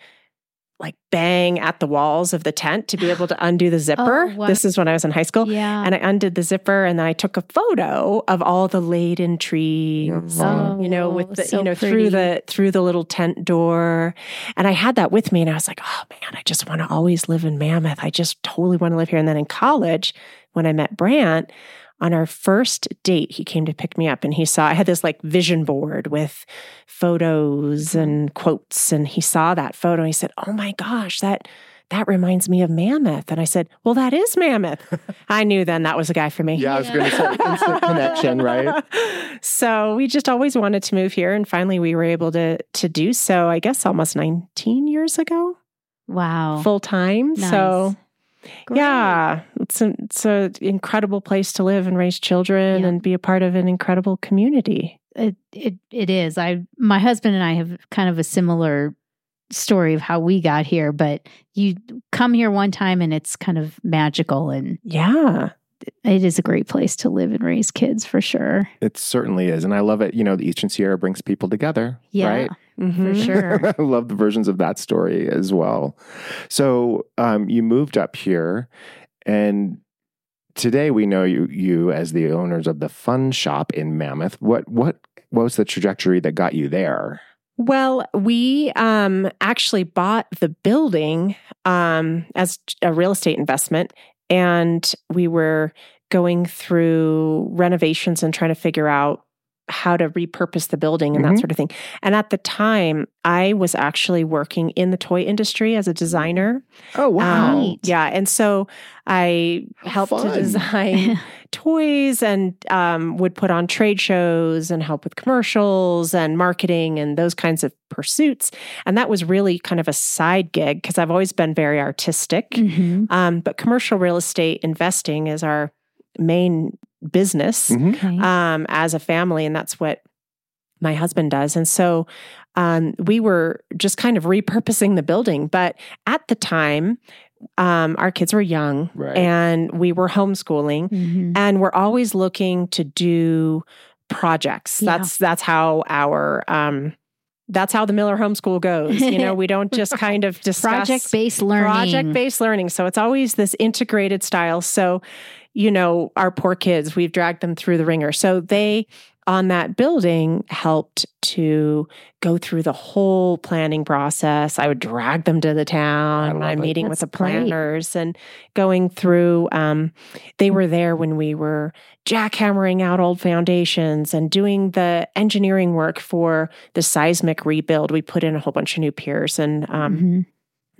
like bang at the walls of the tent to be able to undo the zipper. Oh, wow. This is when I was in high school. Yeah. And I undid the zipper and then I took a photo of all the laden trees, Oh, you know, with the, so you know, pretty. through the, through the little tent door. And I had that with me and I was like, oh man, I just want to always live in Mammoth. I just totally want to live here. And then in college, when I met Brant, on our first date, he came to pick me up and he saw I had this like vision board with photos mm-hmm. and quotes. And he saw that photo and he said, Oh my gosh, that that reminds me of Mammoth. And I said, Well, that is Mammoth. I knew then that was a guy for me. Yeah, I was going to say instant connection, right? So we just always wanted to move here. And finally we were able to to do so, I guess almost 19 years ago, wow. full time. Nice. So Great. yeah, it's an it's an incredible place to live and raise children Yeah. and be a part of an incredible community. It, it it is. I my husband and I have kind of a similar story of how we got here, but you come here one time and it's kind of magical and Yeah. it is a great place to live and raise kids for sure. It certainly is. And I love it. You know, the Eastern Sierra brings people together, Yeah, right? for Mhm. sure. I love the versions of that story as well. So um, you moved up here, and today we know you you as the owners of the Fun Shop in Mammoth. What what what was the trajectory that got you there? Well, we um, actually bought the building um, as a real estate investment, and we were going through renovations and trying to figure out how to repurpose the building and Mhm. that sort of thing. And at the time, I was actually working in the toy industry as a designer. Oh Um, yeah, and so I How helped to design toys and um, would put on trade shows and help with commercials and marketing and those kinds of pursuits. And that was really kind of a side gig because I've always been very artistic. Mhm. Um, but commercial real estate investing is our main business Mhm. Um, as a family, and that's what my husband does. And so um, we were just kind of repurposing the building. But at the time, um, our kids were young Right. and we were homeschooling, Mhm. and we're always looking to do projects. Yeah. That's that's how our um, that's how the Miller homeschool goes. You know, we don't just kind of discuss Project based learning. project based learning. So it's always this integrated style. So, you know, our poor kids, we've dragged them through the ringer. So they on that building helped to go through the whole planning process. I would drag them to the town. I'm it. meeting with the That's great. planners and going through. Um, they were there when we were jackhammering out old foundations and doing the engineering work for the seismic rebuild. We put in a whole bunch of new piers and um, Mhm.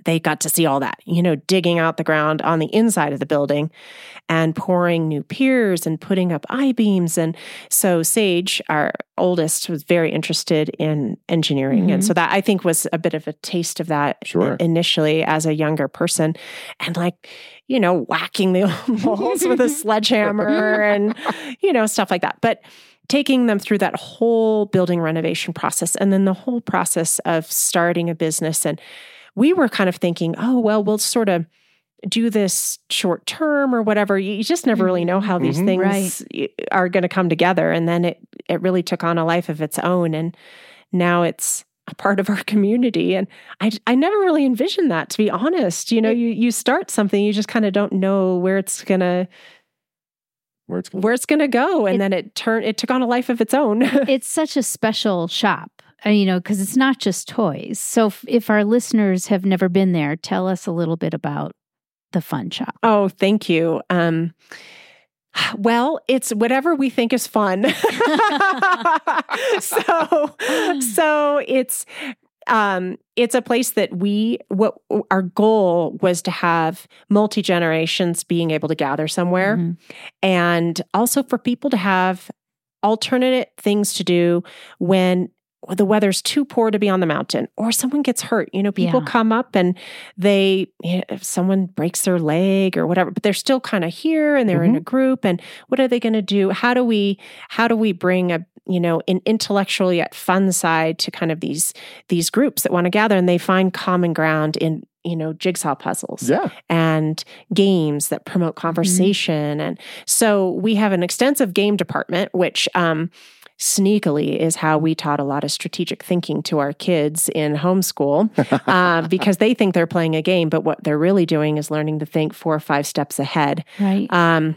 They got to see all that, you know, digging out the ground on the inside of the building and pouring new piers and putting up I beams. And so Sage, our oldest, was very interested in engineering. And Mhm. so that I think was a bit of a taste of that Sure. initially as a younger person. And like, you know, whacking the old walls with a sledgehammer and, you know, stuff like that. But taking them through that whole building renovation process and then the whole process of starting a business and we were kind of thinking, oh, well, we'll sort of do this short term or whatever. You you just never really know how these Mhm. things y- are going to come together. And then it it really took on a life of its own. And now it's a part of our community. And I I never really envisioned that, to be honest. You know, you you start something, you just kind of don't know where it's gonna Where it's where it's gonna go. And It- then it turned it took on a life of its own. it's such a special shop, you know, because it's not just toys. So if, if our listeners have never been there, tell us a little bit about the fun shop. Oh, thank you. Um, well, it's whatever we think is fun. so, so it's um, it's a place that we what our goal was to have multi generations being able to gather somewhere, Mhm. and also for people to have alternate things to do when the weather's too poor to be on the mountain or someone gets hurt. You know, people Yeah. come up and they, you know, if someone breaks their leg or whatever, but they're still kind of here and they're in a group. And what are they going to do? How do we, how do we bring a, you know, an intellectual yet fun side to kind of these, these groups that want to gather and they find common ground in, you know, jigsaw puzzles Yeah. and games that promote conversation. And so we have an extensive game department, which um, sneakily is how we taught a lot of strategic thinking to our kids in homeschool uh, because they think they're playing a game, but what they're really doing is learning to think four or five steps ahead. Right. Um,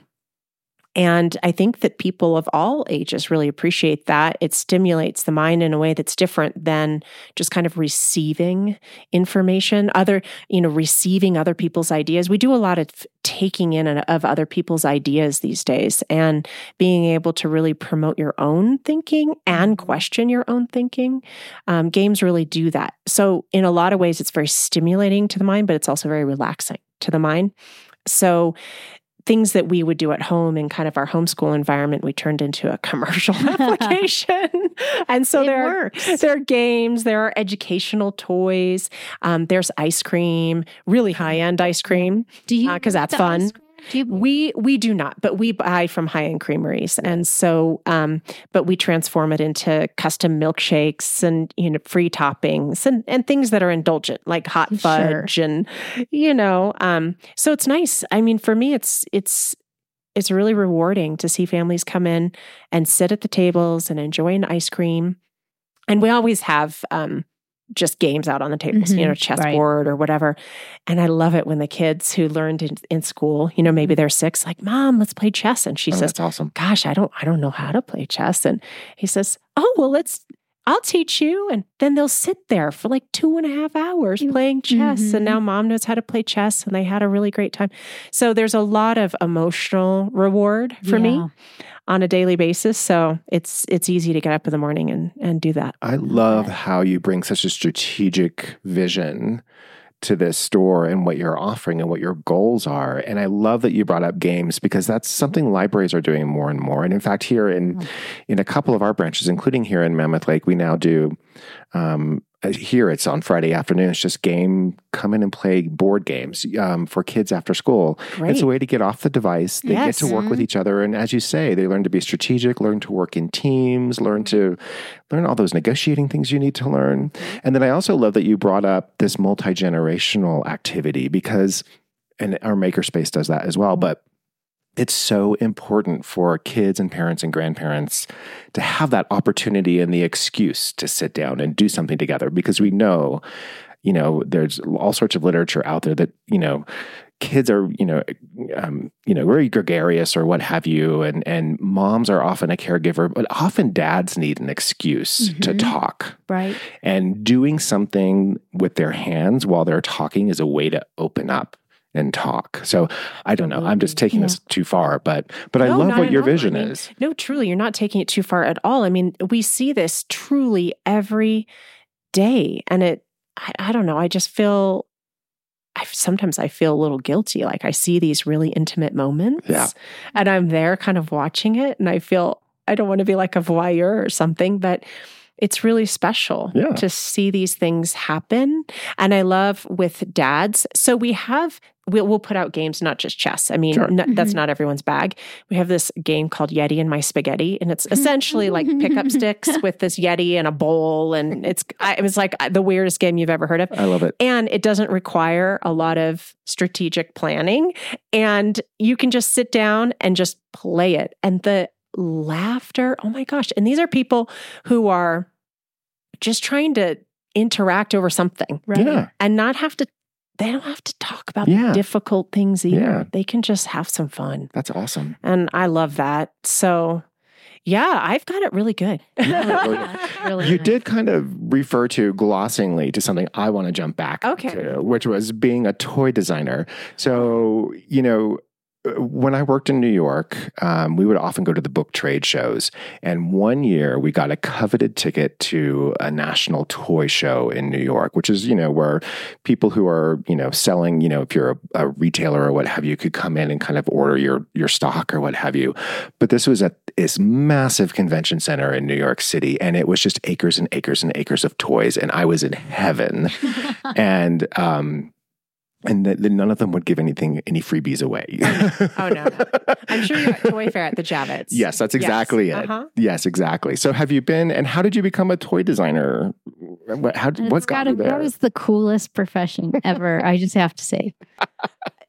and I think that people of all ages really appreciate that. It stimulates the mind in a way that's different than just kind of receiving information, other, you know, receiving other people's ideas. We do a lot of taking in of other people's ideas these days and being able to really promote your own thinking and question your own thinking. Um, games really do that. So, in a lot of ways, it's very stimulating to the mind, but it's also very relaxing to the mind. So, things that we would do at home in kind of our homeschool environment, we turned into a commercial application. and so It there works. are, there are games, there are educational toys, um, there's ice cream, really high end ice cream. Do you? uh, that's fun. Ice cream? Do you? We we do not, but we buy from high end creameries, and so um, but we transform it into custom milkshakes and you know free toppings and and things that are indulgent like hot Sure. fudge and you know um, so it's nice. I mean, for me, it's it's it's really rewarding to see families come in and sit at the tables and enjoy an ice cream, and we always have. Um, just games out on the tables, you Mhm, know, right. chessboard or whatever. And I love it when the kids who learned in, in school, you know, maybe they're six, like, Mom, let's play chess. And she Oh, says, that's awesome. Gosh, I don't I don't know how to play chess. And he says, Oh, well, let's I'll teach you. And then they'll sit there for like two and a half hours playing chess. Mhm. And now mom knows how to play chess and they had a really great time. So there's a lot of emotional reward for me on a daily basis. So it's it's easy to get up in the morning and, and do that. I love how you bring such a strategic vision to this store and what you're offering and what your goals are. And I love that you brought up games because that's something libraries are doing more and more. And in fact, here in in a couple of our branches, including here in Mammoth Lake, we now do um, here it's on Friday afternoon. It's just game, come in and play board games um, for kids after school. Great. It's a way to get off the device. They Yes. get to work with each other, and as you say, they learn to be strategic, learn to work in teams, learn to learn all those negotiating things you need to learn. And then I also love that you brought up this multi generational activity because, and our makerspace does that as well, but. It's so important for kids and parents and grandparents to have that opportunity and the excuse to sit down and do something together because we know, you know, there's all sorts of literature out there that, you know, kids are you know um, you know very gregarious or what have you and and moms are often a caregiver but often dads need an excuse to Mhm. talk Right. and doing something with their hands while they're talking is a way to open up and talk so i don't know i'm just taking this too far but but i love what your all. I vision mean, is No, truly, you're not taking it too far at all. I mean, we see this truly every day. And it, I, I don't know, I just feel, I sometimes I feel a little guilty. Like I see these really intimate moments Yeah. and I'm there kind of watching it. And I feel, I don't want to be like a voyeur or something, but it's really special Yeah. to see these things happen. And I love with dads. So we have, we'll, we'll put out games, not just chess. I mean, Sure. no- that's mm-hmm. not everyone's bag. We have this game called Yeti in My Spaghetti, and it's essentially like pickup sticks with this Yeti and a bowl. And it's, I, it was like the weirdest game you've ever heard of. i love it And it doesn't require a lot of strategic planning. And you can just sit down and just play it. And the laughter, oh my gosh. And these are people who are just trying to interact over something Right. yeah and not have to, they don't have to talk about Yeah. difficult things either. Yeah. They can just have some fun. that's awesome And I love that. So, yeah, I've got it really good. really You nice. did kind of refer to glossingly to something I want to jump back Okay. to, which was being a toy designer. So, you know, when I worked in New York, um, we would often go to the book trade shows. And one year we got a coveted ticket to a national toy show in New York, which is, you know, where people who are, you know, selling, you know, if you're a, a retailer or what have you, could come in and kind of order your your stock or what have you. But this was at this massive convention center in New York City, and it was just acres and acres and acres of toys, and I was in heaven. and um, and th- then none of them would give anything any freebies away. Oh, no, no. I'm sure you're at Toy Fair at the Javits. Yes, that's exactly it. Uh-huh. Yes, exactly. So, have you been, and how did you become a toy designer? What, how, It's what's got gotta- you there? That was the coolest profession ever. I just have to say.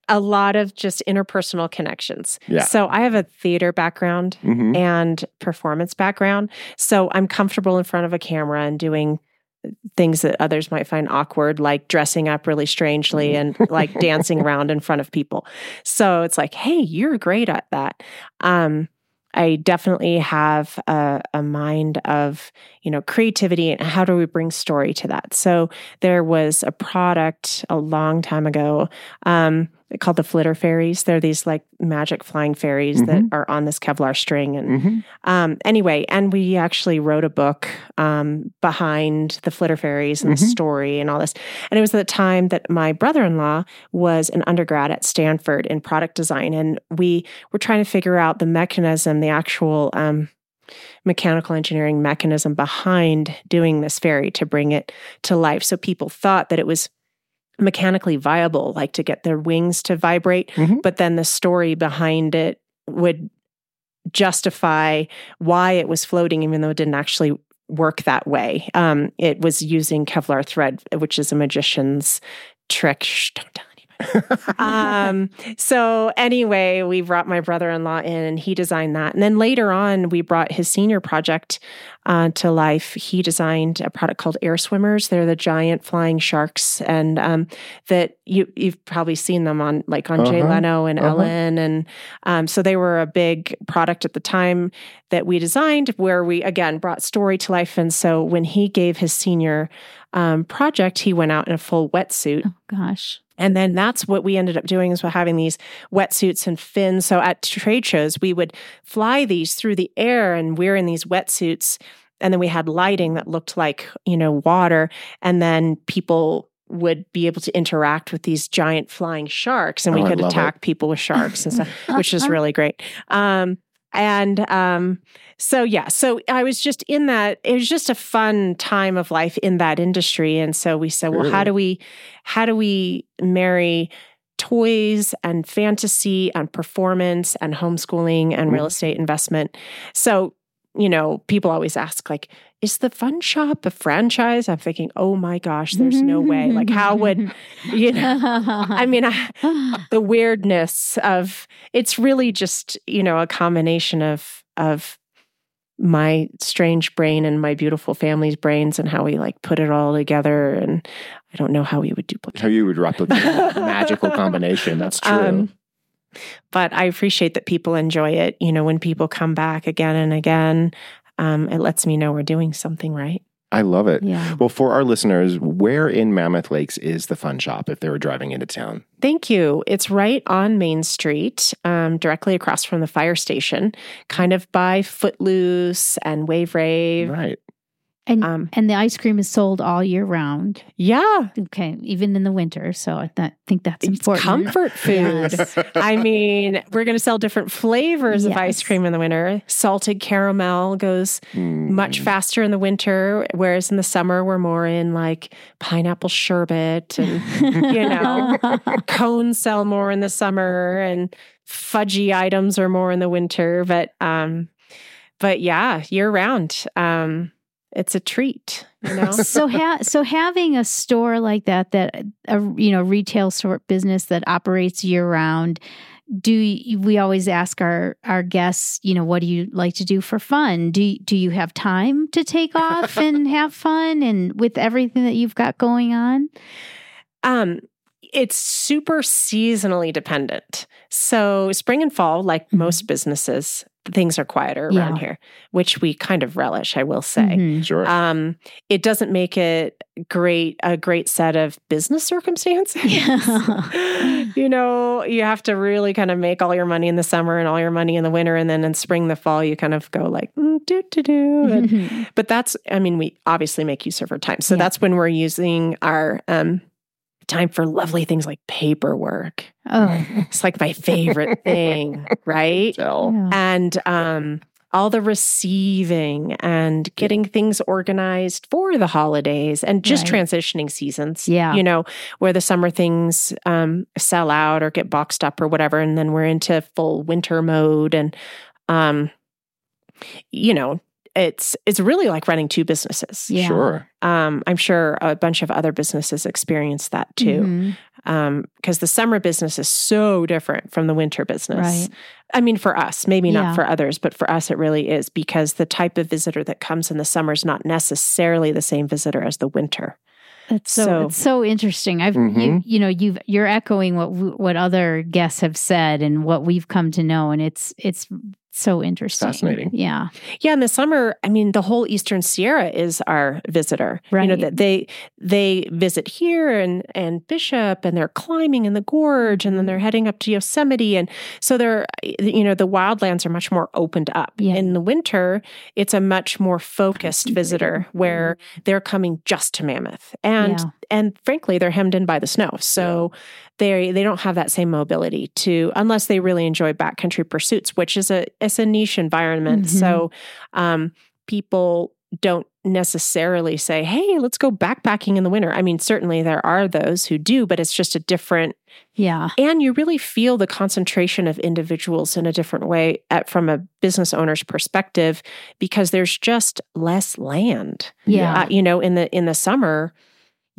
A lot of just interpersonal connections. Yeah. So I have a theater background Mhm. and performance background. So I'm comfortable in front of a camera and doing things that others might find awkward, like dressing up really strangely and like dancing around in front of people. So it's like, hey, you're great at that. Um, I definitely have a, a mind of, you know, creativity and how do we bring story to that. So there was a product a long time ago um, called the Flitter Fairies. They're these like magic flying fairies that are on this Kevlar string. And Mhm. um, anyway, and we actually wrote a book um, behind the Flitter Fairies and the Mhm. story and all this. And it was at the time that my brother in law was an undergrad at Stanford in product design. And we were trying to figure out the mechanism, the actual um, mechanical engineering mechanism behind doing this fairy to bring it to life. So people thought that it was mechanically viable, like to get their wings to vibrate, Mhm. but then the story behind it would justify why it was floating, even though it didn't actually work that way. Um, it was using Kevlar thread, which is a magician's trick. Shh, don't. um, so anyway, we brought my brother-in-law in and he designed that. And then later on, we brought his senior project uh, to life. He designed a product called Air Swimmers. They're the giant flying sharks, and um, that you you've probably seen them on like on Jay Uh-huh. Leno and Uh-huh. Ellen, and um, so they were a big product at the time that we designed, where we again brought story to life. And so when he gave his senior um, project, he went out in a full wetsuit. Oh gosh. And then that's what we ended up doing is we're having these wetsuits and fins. So at trade shows, we would fly these through the air and we're in these wetsuits. And then we had lighting that looked like, you know, water. And then people would be able to interact with these giant flying sharks and we Oh, could attack people with sharks and stuff, which is really great. Um, and um, so, yeah, so I was just in that, it was just a fun time of life in that industry. And so we said, well, how do we, how do we marry toys and fantasy and performance and homeschooling and real Mhm. estate investment? So, you know, people always ask, like, is the fun shop a franchise? I'm thinking, oh my gosh, there's no way. Like, how would, you know, I mean, I, the weirdness of it's really just you know a combination of of my strange brain and my beautiful family's brains and how we like put it all together. And I don't know how we would duplicate. How you would replicate that magical combination. That's true. Um, but I appreciate that people enjoy it. You know, when people come back again and again, um, it lets me know we're doing something right. I love it. Yeah. Well, for our listeners, where in Mammoth Lakes is the fun shop if they were driving into town? Thank you. It's right on Main Street, um, directly across from the fire station, kind of by Footloose and Wave Rave. Right. And Um, and the ice cream is sold all year round. Yeah, Okay, even in the winter. So I th- think that's it's important. comfort food. Yes. I mean, we're going to sell different flavors of ice cream in the winter. Salted caramel goes much Mm. faster in the winter, whereas in the summer we're more in like pineapple sherbet and you know, cones sell more in the summer and fudgy items are more in the winter. But um, but yeah, year round. Um, it's a treat, you know. so ha- so having a store like that that a you know retail store business that operates year round do you, we always ask our our guests you know what do you like to do for fun do you, do you have time to take off and have fun and with everything that you've got going on Um, it's super seasonally dependent. So spring and fall, like Mhm. most businesses, things are quieter around Yeah. here, which we kind of relish, I will say. Mhm. Sure. Um, it doesn't make it great a great set of business circumstances. Yeah. you know, you have to really kind of make all your money in the summer and all your money in the winter, and then in spring, the fall, you kind of go like mm, do do do. And Mhm. but that's, I mean, we obviously make use of our time. So Yeah. that's when we're using our um, time for lovely things like paperwork. oh It's like my favorite thing, right? Yeah. And um, all the receiving and getting things organized for the holidays and just Right. transitioning seasons. Yeah. You know, where the summer things um, sell out or get boxed up or whatever. And then we're into full winter mode. And, um, you know, it's it's really like running two businesses. Yeah. Sure. Um, I'm sure a bunch of other businesses experience that too Mhm. um because the summer business is so different from the winter business Right. i mean for us maybe Yeah. not for others but for us it really is because the type of visitor that comes in the summer is not necessarily the same visitor as the winter It's so, So- it's so interesting. I've you, Mhm. you know you've you're echoing what what other guests have said and what we've come to know, and it's it's so interesting. Fascinating. Yeah. yeah in the summer i mean the whole eastern sierra is our visitor Right. you know Right. that they they visit here and and bishop and they're climbing in the gorge and then they're mm-hmm. heading up to yosemite and so they're you know the wildlands are much more opened up Yeah. in the winter it's a much more focused visitor where mm-hmm. they're coming just to mammoth and Yeah. And frankly they're hemmed in by the snow so they they don't have that same mobility to unless they really enjoy backcountry pursuits which is a it's a niche environment Mhm. so um people don't necessarily say hey let's go backpacking in the winter i mean certainly there are those who do but it's just a different Yeah. and you really feel the concentration of individuals in a different way at, from a business owner's perspective because there's just less land Yeah. uh, you know in the in the summer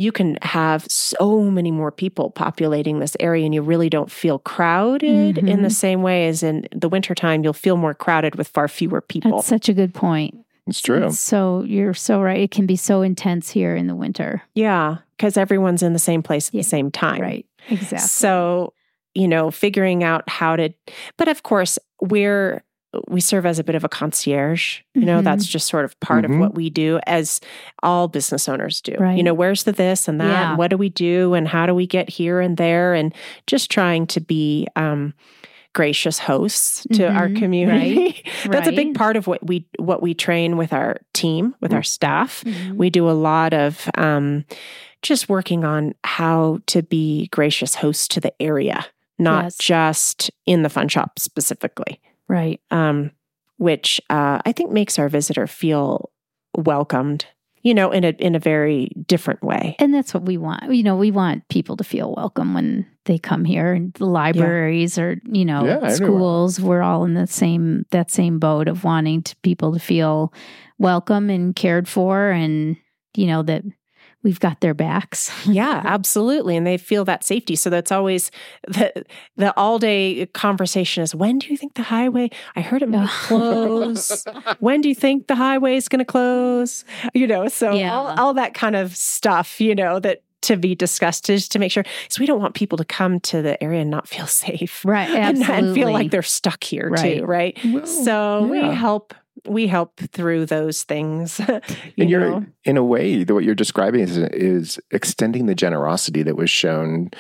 you can have so many more people populating this area and you really don't feel crowded in the Mhm. same way as in the wintertime you'll feel more crowded with far fewer people That's such a good point. It's true. It's so you're so right. It can be so intense here in the winter. yeah because everyone's in the same place at Yeah, the same time Right. Exactly. So, you know, figuring out how to, but of course, we're, we serve as a bit of a concierge. You know, Mhm. that's just sort of part Mhm. of what we do as all business owners do. Right. You know, where's the this and that? Yeah. And what do we do? And how do we get here and there? And just trying to be, um, gracious hosts to our Mhm. community that's a big part of what we what we train with our team with our staff Mhm. we do a lot of um, just working on how to be gracious hosts to the area, not Yes. just in the fun shop specifically, right. um, which uh, I think makes our visitor feel welcomed. You know, in a in a very different way. And that's what we want. You know, we want people to feel welcome when they come here and the libraries or, you know, Yeah, everywhere. schools. We're all in the same that same boat of wanting to people to feel welcome and cared for and, you know, that we've got their backs. yeah, absolutely. And they feel that safety. So that's always the the all day conversation is when do you think the highway I heard it might close. when do you think the highway is gonna close? You know, so Yeah. all, all that kind of stuff, you know, that to be discussed is to make sure so we don't want people to come to the area and not feel safe. Right. And, Absolutely. and feel like they're stuck here Right. too, right? Well, So we help we help through those things. you and you're know? in a way what you're describing is, is extending the generosity that was shown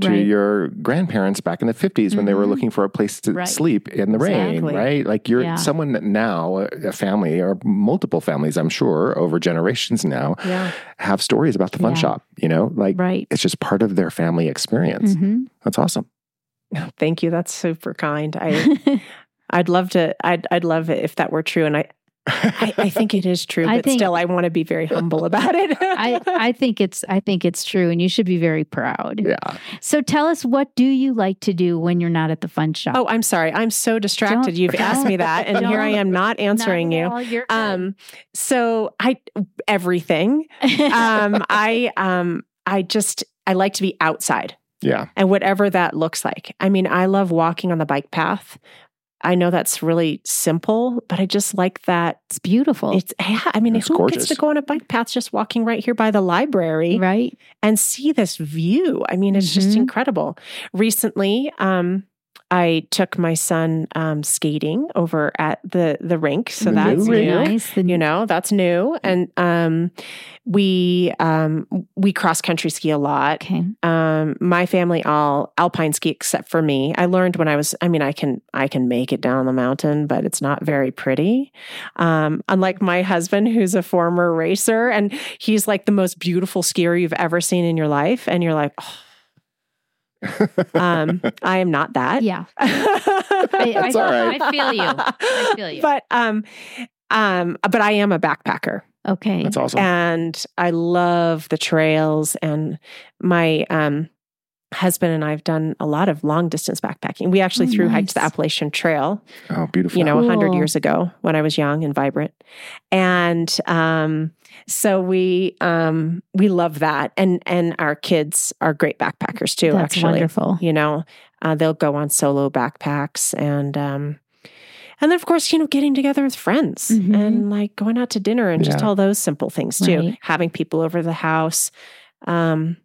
to Right. your grandparents back in the 50s when they were Mhm. looking for a place to Right. sleep in the rain right like you're Yeah. someone that now a family or multiple families i'm sure over generations now Yeah. have stories about the fun Yeah. shop you know like Right. it's just part of their family experience hmm that's awesome Thank you. That's super kind. I I'd love to. I'd I'd love it if that were true, and I I, I think it is true, I but think- still, I want to be very humble about it. I, I think it's I think it's true and you should be very proud. yeah So tell us what do you like to do when you're not at the fun shop? oh, I'm sorry. I'm so distracted. Don't- You've asked me that, and here I am not answering Not you. all, You're good. Um. So I everything. Um. I um. I just I like to be outside. yeah and whatever that looks like. I mean, I love walking on the bike path. I know that's really simple, but I just like that. it's beautiful. It's yeah. I mean, It's who gorgeous. gets to go on a bike path just walking right here by the library right? and see this view? I mean, it's just Mhm. incredible. Recently, um, I took my son um, skating over at the the rink, so The that's new new. Nice. You know that's new. And um we um we cross country ski a lot. Okay. um my family all alpine ski except for me. I learned when i was i mean i can i can make it down the mountain but it's not very pretty. Um unlike my husband who's a former racer and he's like the most beautiful skier you've ever seen in your life and you're like oh, um i am not that Yeah. I, That's all right. I feel you. I feel you. but um um but i am a backpacker Okay. that's awesome and I love the trails. And my um, husband and I have done a lot of long distance backpacking. We actually Oh, through hiked the. Appalachian Trail, oh beautiful you know, a hundred years ago when I was young and vibrant. And um, so we um, we love that, and and our kids are great backpackers too. That's actually, wonderful. you know, uh, they'll go on solo backpacks and. Um, and then, of course, you know, getting together with friends Mhm. and like going out to dinner and just all those simple things too. Right. Having people over the house, um,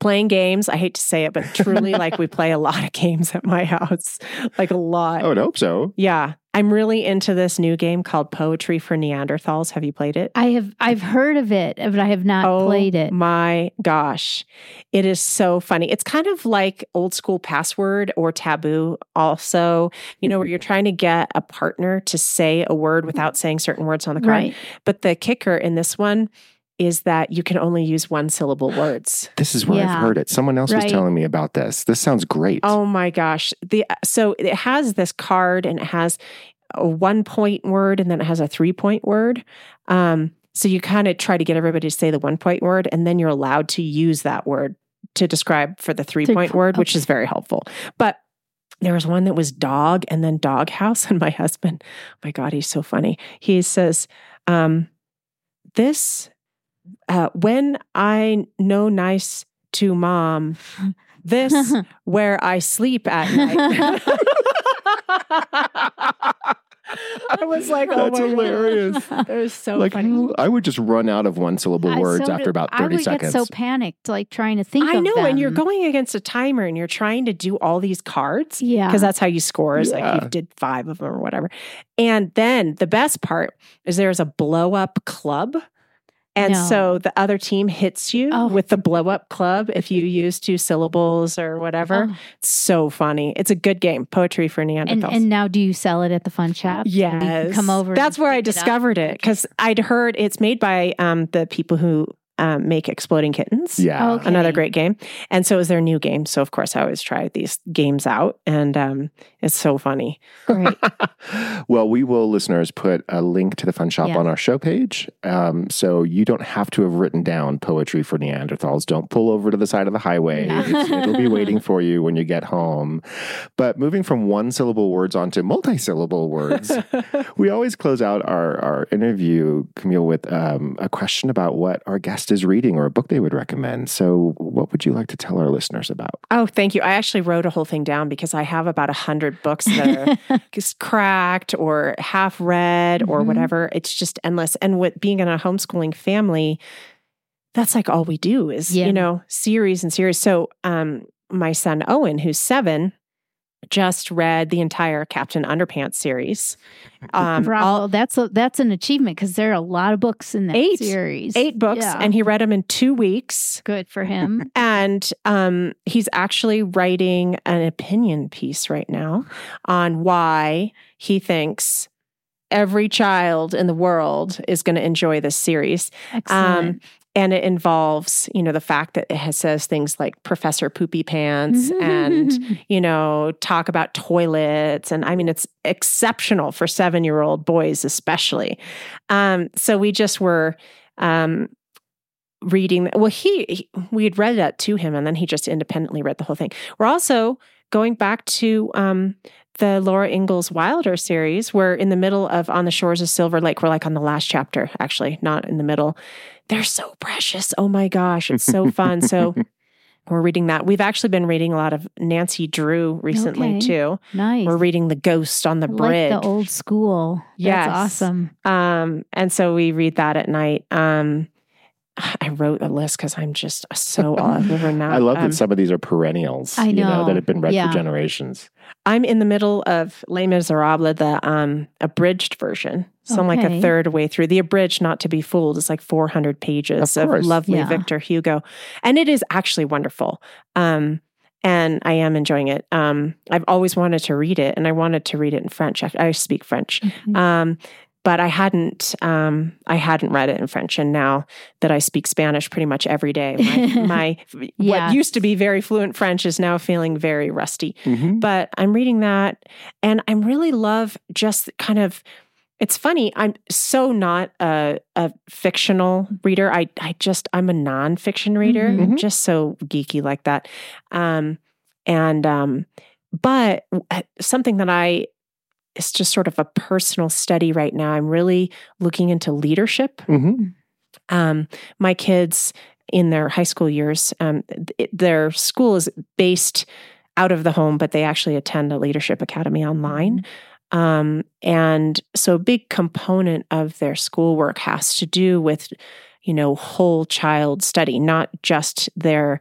playing games. I hate to say it, but truly, like we play a lot of games at my house, like a lot. Oh, i would hope so Yeah, I'm really into this new game called Poetry for Neanderthals. Have you played it? I have I've heard of it, but I have not oh played it. Oh my gosh. It is so funny. It's kind of like old school password or taboo, also, you know, where you're trying to get a partner to say a word without saying certain words on the card. Right. But the kicker in this one is that you can only use one syllable words. this is where Yeah. i've heard it someone else was telling me about this this sounds great Oh my gosh. The so it has this card and it has a one point word and then it has a three point word. Um, so you kind of try to get everybody to say the one point word and then you're allowed to use that word to describe for the three point Three- word, which is very helpful. But there was one that was dog and then dog house. And my husband, oh my God, he's so funny. He says, um, this uh, when I know nice to mom, this where I sleep at night. I was like, oh That's my hilarious. Gosh. It was so like funny. I would just run out of one syllable I- words so after do- about I 30 would seconds. get so panicked, like trying to think. I of know, and you're going against a timer and you're trying to do all these cards Yeah. because that's how you score is Yeah. like you did five of them or whatever. And then the best part is there's a blow up club. And No. so the other team hits you Oh. with the blow up club if you use two syllables or whatever. Oh. It's so funny. It's a good game. Poetry for and Neanderthals. and now do you sell it at the fun shop? And Yes. come over. That's where I pick it up? discovered it because I'd heard it's made by um, the people who um, make Exploding Kittens. yeah. Okay. Another great game. And so it was their new game. So, of course, I always try these games out. And um, it's so funny. Great. well, we will, listeners, put a link to the fun shop Yeah. on our show page. Um, so you don't have to have written down poetry for Neanderthals. Don't pull over to the side of the highway. Yeah. It'll be waiting for you when you get home. But moving from one syllable words onto multi syllable words, we always close out our, our interview, Camille, with um, a question about what our guest guest is reading or a book they would recommend. So, what would you like to tell our listeners about? Oh, thank you. I actually wrote a whole thing down because I have about a hundred books that are just cracked or half read or Mhm. whatever. It's just endless. And with being in a homeschooling family, that's like all we do is, Yeah. you know, series and series. So um my son Owen, who's seven, just read the entire Captain Underpants series. Um Bravo. all- that's a, that's an achievement because there are a lot of books in that Eight. series. eight books Yeah. and he read them in two weeks. Good for him. And um, he's actually writing an opinion piece right now on why he thinks every child in the world is going to enjoy this series. Excellent. And it involves, you know, the fact that it has, says things like Professor Poopy Pants and, you know, talk about toilets. And I mean, it's exceptional for seven year old boys, especially. Um, so we just were. Um, reading well he, he we had read that to him and then he just independently read the whole thing we're also going back to um the Laura Ingalls Wilder series. We're in the middle of On the Shores of Silver Lake. We're like on the last chapter, actually, not in the middle. They're so precious. Oh my gosh, it's so fun. So we're reading that. We've actually been reading a lot of Nancy Drew recently Okay. too. nice. We're reading The Ghost on the I Bridge. like the old school. Yes. That's awesome. Um, and so we read that at night. Um, I wrote a list because I'm just so all over now. I love Um, that some of these are perennials. I You know know. that have been read Yeah. for generations. I'm in the middle of Les Miserables, the um, abridged version. So I'm like a third way through. The abridged, not to be fooled, is like 400 pages Of of, lovely Yeah. Victor Hugo. And it is actually wonderful. Um, and I am enjoying it. Um, I've always wanted to read it, and I wanted to read it in French. I, I speak French. Mhm. Um, but I hadn't um, I hadn't read it in French, and now that I speak Spanish pretty much every day, my, my Yeah. what used to be very fluent French is now feeling very rusty. Mhm. But I'm reading that, and I really love just kind of. It's funny. I'm so not a, a fictional reader. I I just I'm a nonfiction reader. Mhm. I'm just so geeky like that. Um, and um, but uh, something that I it's just sort of a personal study right now. I'm really looking into leadership. Mhm. Um, my kids in their high school years, um, it- their school is based out of the home, but they actually attend a leadership academy online. Um, and so a big component of their schoolwork has to do with, you know, whole child study, not just their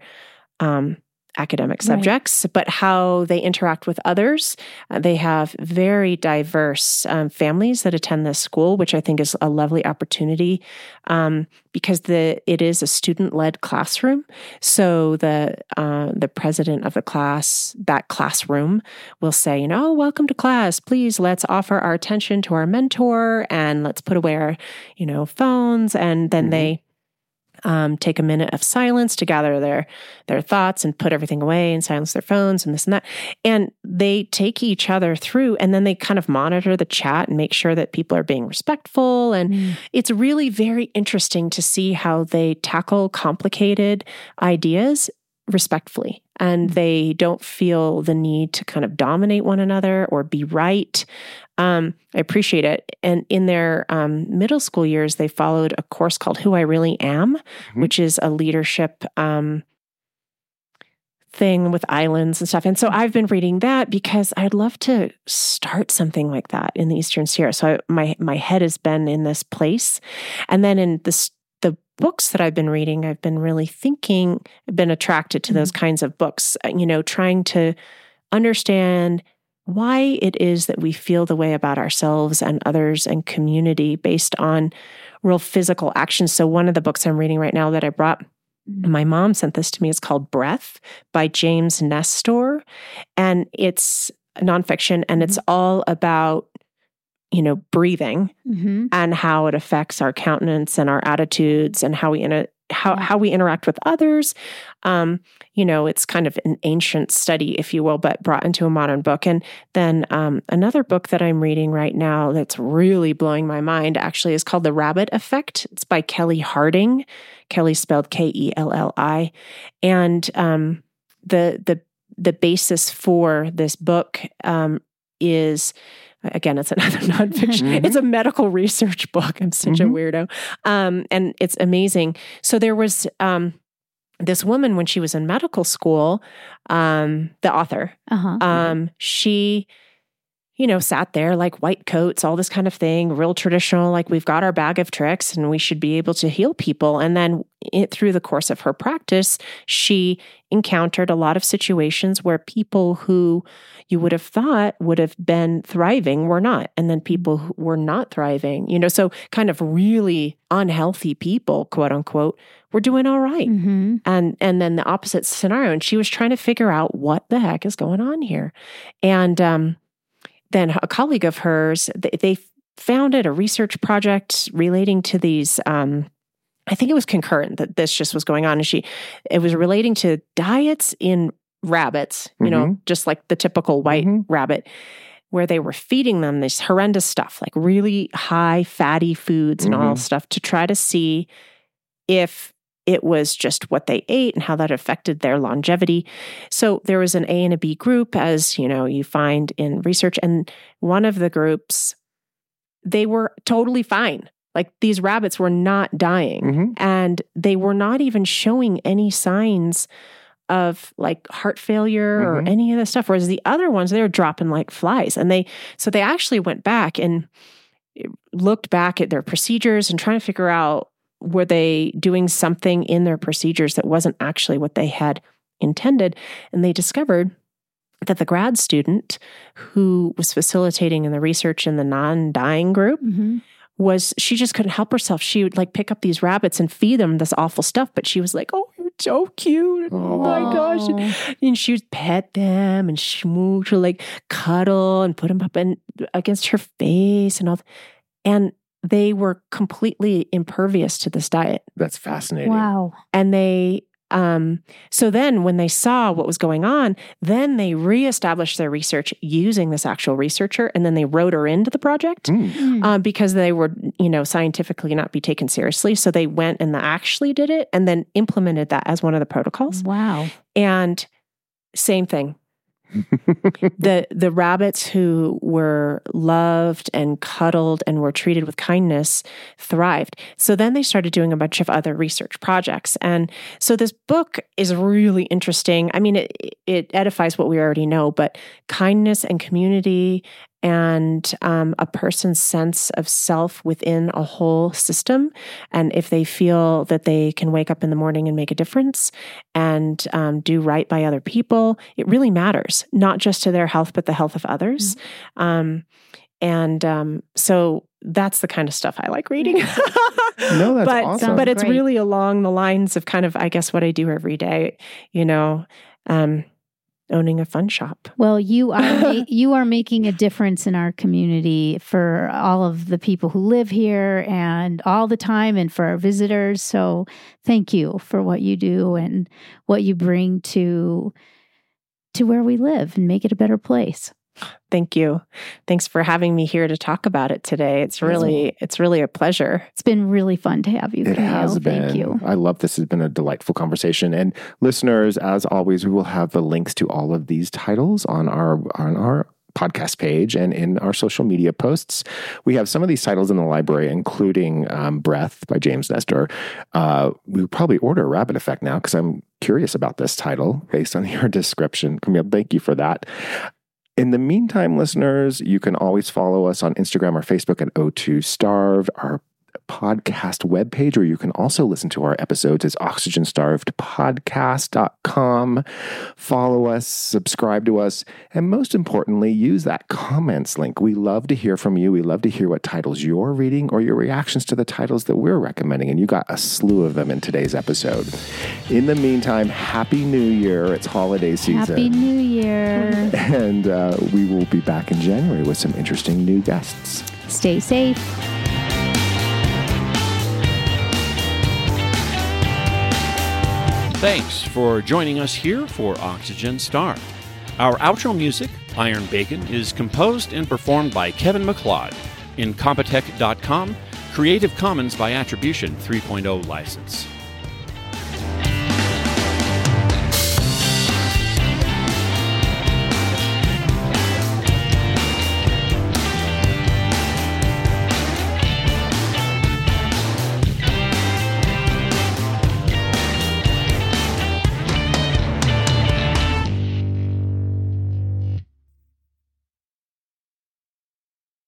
um, academic Right. subjects, but how they interact with others. Uh, they have very diverse um, families that attend this school, which I think is a lovely opportunity um, because the it is a student led classroom. So the uh, the president of the class, that classroom, will say, you know, "Oh, welcome to class. Please let's offer our attention to our mentor and let's put away our, you know, phones. And then Mhm. they um, take a minute of silence to gather their their thoughts and put everything away and silence their phones and this and that. And they take each other through, and then they kind of monitor the chat and make sure that people are being respectful. And Mm. it's really very interesting to see how they tackle complicated ideas respectfully and they don't feel the need to kind of dominate one another or be right. Um, i appreciate it. And in their um, middle school years they followed a course called who i really am Mhm. which is a leadership um, thing with islands and stuff. And so i've been reading that because i'd love to start something like that in the eastern sierra. So I, my my head has been in this place. And then in this the books that I've been reading, I've been really thinking, I've been attracted to those mm-hmm. kinds of books, uh, you know, trying to understand why it is that we feel the way about ourselves and others and community based on real physical actions. So, one of the books I'm reading right now that I brought, mm-hmm. my mom sent this to me. It's called Breath by James Nestor. And it's nonfiction and it's mm-hmm. all about, you know, breathing Mhm. and how it affects our countenance and our attitudes and how we inter- how Yeah. how we interact with others. Um, you know, it's kind of an ancient study, if you will, but brought into a modern book. And then um, another book that I'm reading right now that's really blowing my mind actually is called The Rabbit Effect. It's by Kelli Harding. Kelli spelled K E L L I, and um, the the the basis for this book um, is again, it's another nonfiction. Mhm. It's a medical research book. I'm such Mhm. a weirdo. Um, and it's amazing. So there was um, this woman when she was in medical school, um, the author, Uh-huh. um, she, you know, sat there like white coats, all this kind of thing, real traditional, like we've got our bag of tricks and we should be able to heal people. And then it, through the course of her practice, she encountered a lot of situations where people who you would have thought would have been thriving were not. And then people who were not thriving, you know, so kind of really unhealthy people, quote unquote, were doing all right Mhm. and and then the opposite scenario and she was trying to figure out what the heck is going on here and um, then a colleague of hers they, they founded a research project relating to these um, i think it was concurrent that this just was going on and she it was relating to diets in rabbits you know just like the typical white Mhm. rabbit where they were feeding them this horrendous stuff like really high fatty foods and all Mhm. stuff to try to see if it was just what they ate and how that affected their longevity. So there was an A and a B group, as you know, you find in research, and one of the groups, they were totally fine. Like these rabbits were not dying, Mhm. and they were not even showing any signs of like heart failure or Mhm. any of the stuff. Whereas the other ones, they were dropping like flies, and they so they actually went back and looked back at their procedures and trying to figure out were they doing something in their procedures that wasn't actually what they had intended and they discovered that the grad student who was facilitating in the research in the non-dying group Mhm. was she just couldn't help herself she would like pick up these rabbits and feed them this awful stuff but she was like oh you're so cute oh my gosh Oh. and she would pet them and smooch or like cuddle and put them up in, against her face and all. And they were completely impervious to this diet. That's fascinating. Wow. And they, um, so then when they saw what was going on, then they reestablished their research using this actual researcher, and then they wrote her into the project. Mm. Because they were, you know, scientifically not be taken seriously. So they went and actually did it and then implemented that as one of the protocols. wow. And same thing. The the rabbits who were loved and cuddled and were treated with kindness thrived. So then they started doing a bunch of other research projects. And so this book is really interesting. I mean it it edifies what we already know, but kindness and community and um, a person's sense of self within a whole system. And if they feel that they can wake up in the morning and make a difference and um, do right by other people, it really matters, not just to their health, but the health of others. Um, and um, so that's the kind of stuff I like reading. No, that's but, awesome. But it's Great. really along the lines of kind of, I guess, what I do every day, you know, um, owning a fun shop. Well, you are you are making a difference in our community for all of the people who live here and all the time and for our visitors. So, thank you for what you do and what you bring to to where we live and make it a better place. Thank you. Thanks for having me here to talk about it today. It's really, it's really a pleasure. It's been really fun to have you. It Camille. has been. Thank you. I love this. has been a delightful conversation. And listeners, as always, we will have the links to all of these titles on our on our podcast page and in our social media posts. We have some of these titles in the library, including um, Breath by James Nestor. Uh, we will probably order a Rabbit Effect now because I'm curious about this title based on your description. Camille, thank you for that. In the meantime, listeners, you can always follow us on Instagram or Facebook at O2 Starved. Our podcast webpage, where you can also listen to our episodes, is oxygenstarvedpodcast.com. Follow us, subscribe to us, and most importantly, use that comments link. We love to hear from you. We love to hear what titles you're reading or your reactions to the titles that we're recommending. And you got a slew of them in today's episode. In the meantime, Happy New Year. It's holiday season. Happy New Year. And uh, we will be back in January with some interesting new guests. Stay safe. Thanks for joining us here for Oxygen Star. Our outro music, Iron Bacon, is composed and performed by Kevin MacLeod. Incompetech.com, Creative Commons by Attribution 3.0 license.